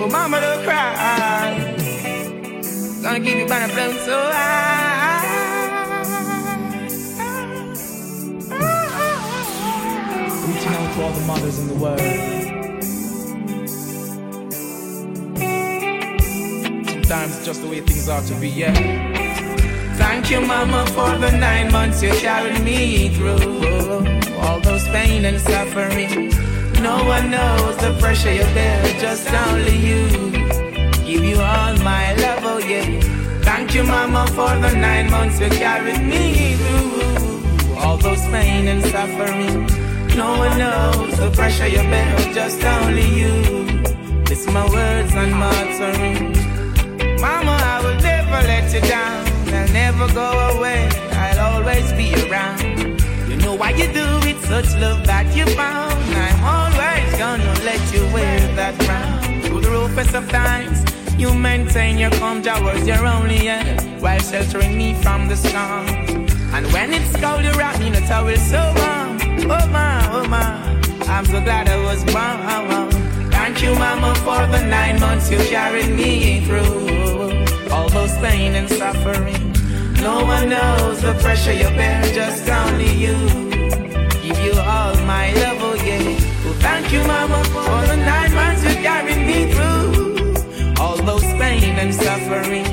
Oh, mama, don't cry. Gonna keep you by the flow so high. Reaching out to all the mothers in the world. Sometimes it's just the way things are to be, yeah. Thank you, mama, for the nine months you carried me through. All those pain and suffering. No one knows the pressure you bear, just only you. Give you all my love, oh yeah. Thank you, mama, for the nine months you carried me through. All those pain and suffering. No one knows the pressure you bear, just only you. It's my words and my offering. Mama, I will never let you down. I'll never go away. I'll always be around. You know why you do it, such love that you found. I'm gonna let you wear that crown. Through the roughest of times, you maintain your calm, Jah was your only end, while sheltering me from the storm. And when it's cold, you wrap me in a towel so warm. Oh my, oh my, I'm so glad I was born. Thank you, Mama, for the nine months you carried me through. All those pain and suffering. No one knows the pressure you bear, just only you. Give you all my love, thank you, Mama, for the nine months you carried me through. All those pain and suffering.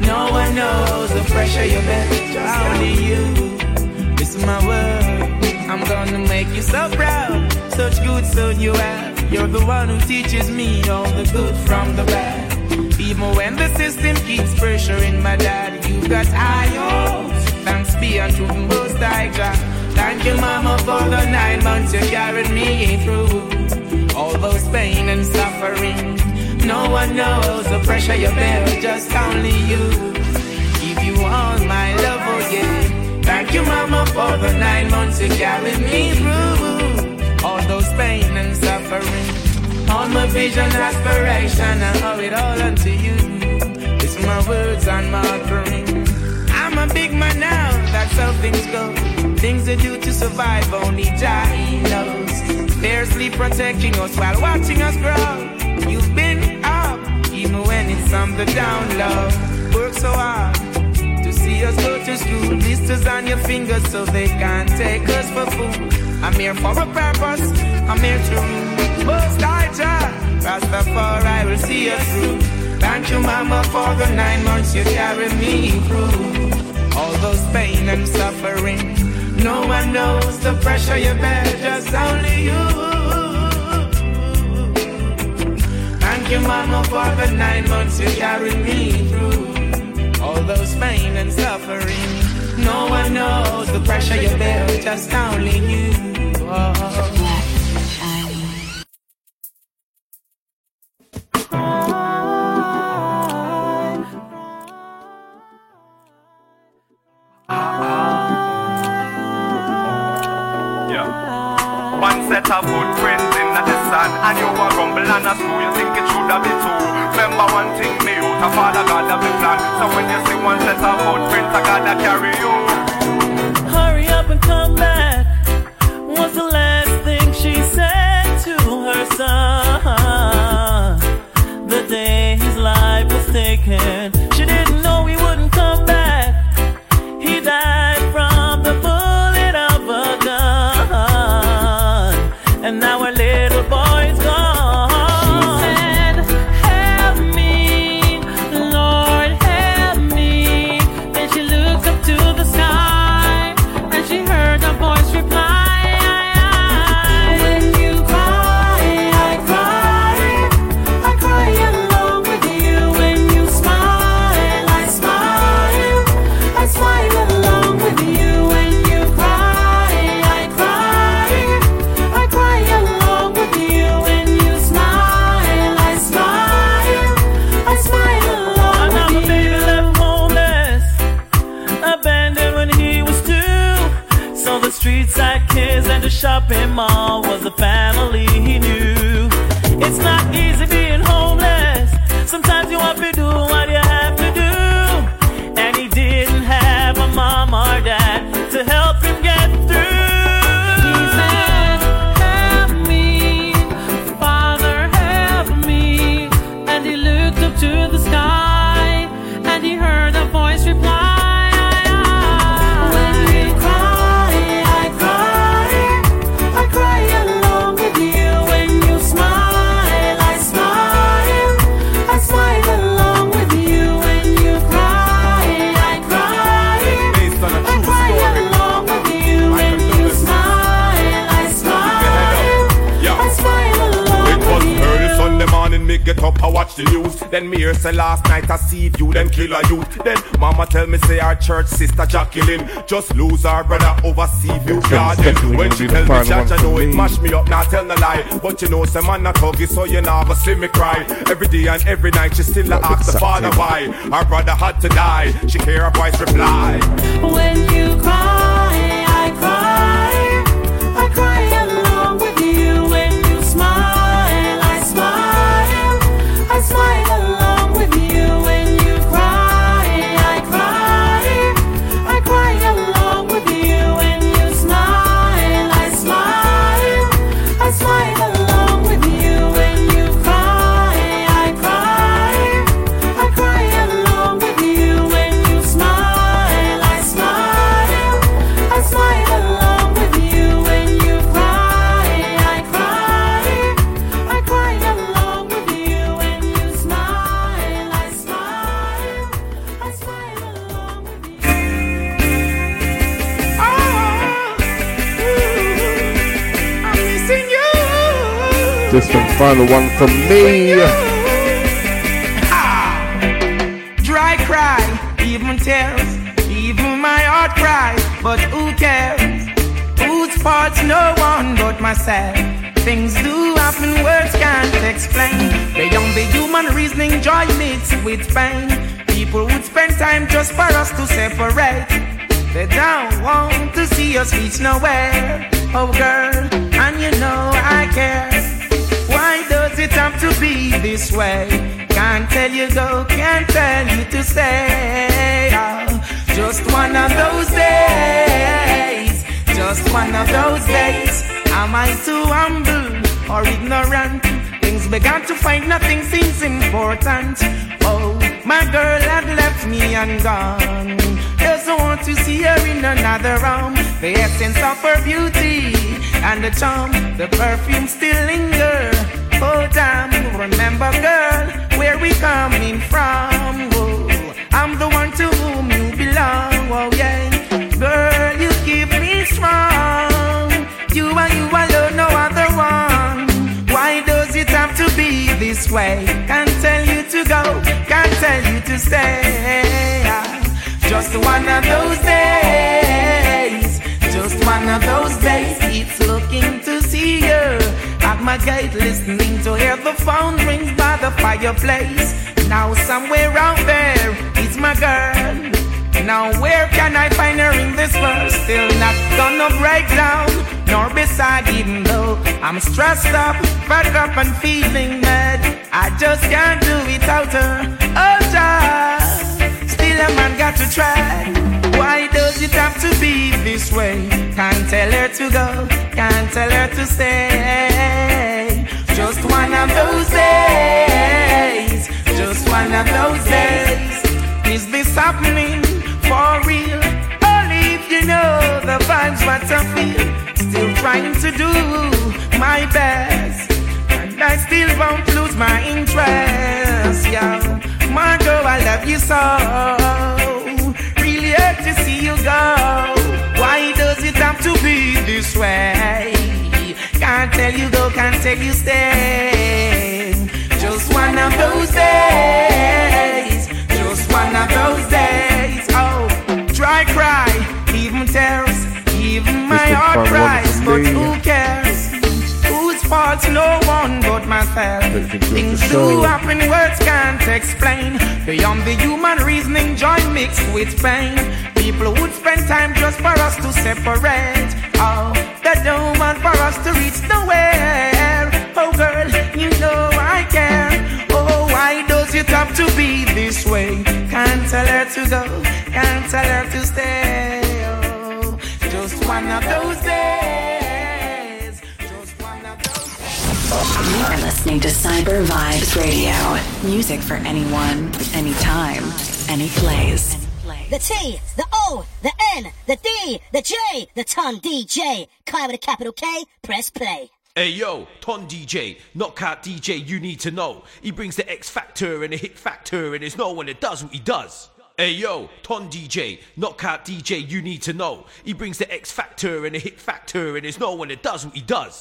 No one knows the pressure you bear, just only you. This is my word. I'm gonna make you so proud. Such good son you have. You're the one who teaches me all the good from the bad. Even when the system keeps pressuring my dad, you got hopes. Thanks be unto the most high God. Thank you, mama, for the nine months you carried me through. All those pain and suffering. No one knows the pressure you bear, just only you. Give you all my love, oh yeah. Thank you, mama, for the nine months you carried me through. All those pain and suffering. All my vision, aspiration, I owe it all unto you. It's my words and my offering. I'm a big man now, that's how things go. Things I do to survive, only Jah knows. Fiercely protecting us while watching us grow. You've been up, even when it's on the down low. Work so hard to see us go to school. Blisters on your fingers so they can't take us for food. I'm here for a purpose, I'm here to rule. Most high Jah, Rastafari will see us through. Thank you, Mama, for the nine months you carried me through. All those pain and suffering. No one knows the pressure you bear, just only you. Thank you, Mama, for the nine months you carried me through. All those pain and suffering. No one knows the pressure you bear, just only you. Oh. And you a rumble and a. You think it should have been two. Remember one thing, me father plan. So when you see one set of footprints, I gotta carry you. Hurry up and come back. Was the last thing she said to her son. The day his life was taken, Then me hear say last night I see you, then kill a youth. Then mama tell me say our church sister Jacqueline just lose her brother over sea view garden. definitely When she tell me final judge, I know it mash me up, now tell no lie. But you know some man a tuggy, so you know go see me cry. Every day and every night she still a ask the father why. our brother had to die. She hear her voice reply. When you cry, This one, final one from me. Ah! Dry cry, even tears, even my heart cries, but who cares? Whose fault's no one but myself. Things do happen, words can't explain. Beyond the human reasoning, joy mixed with pain. People would spend time just for us to separate. They don't want to see us reach nowhere. Oh, girl, and you know I care. Why does it have to be this way? Can't tell you go, can't tell you to stay. Oh, ah, just one of those days. Just one of those days. Am I too humble or ignorant? Things began to find nothing seems important. Oh, my girl had left me and gone. Doesn't want to see her in another room. The essence of her beauty and the charm, the perfume still linger. Oh damn, remember girl, where we coming from? Oh, I'm the one to whom you belong. Oh yeah, girl, you keep me strong. You and you alone, no other one. Why does it have to be this way? Can't tell you to go, can't tell you to stay. Just one of those days, of those days. It's looking to see you at my gate, listening to hear the phone rings by the fireplace. Now somewhere out there is my girl. Now where can I find her in this world? Still not gonna break down, nor beside even though I'm stressed up, fed up and feeling mad. I just can't do without her. Oh, just still a man got to try. Why does it have to be this way? Can't tell her to go, can't tell her to stay. Just one of those days, just one of those days. Is this happening for real? Only if you know the vibes, what I feel. Still trying to do my best, and I still won't lose my interest. Yeah, Margot, I love you so. To see you go. Why does it have to be this way? Can't tell you go, can't tell you stay. Just one of those days. Just one of those days. Oh, dry cry, even tears, even my heart cries. But who cares? Fault's no one but myself. Things do happen, words can't explain. Beyond the human reasoning, joy mixed with pain. People would spend time just for us to separate. Oh, they don't want for us to reach nowhere. Oh, girl, you know I care. Oh, why does it have to be this way? Can't tell her to go, can't tell her to stay. Oh, just one of those days. You are listening to Cyber Vibes Radio. Music for anyone, anytime, any place. The T, the O, the N, the D, the J, the Ton DJ. Kai with a capital K, press play. Hey yo, Ton DJ, knockout DJ, you need to know. He brings the X factor and the hit factor, and there's no one that does what he does. Hey yo, Ton DJ, knockout DJ, you need to know. He brings the X factor and the hit factor, and there's no one that does what he does.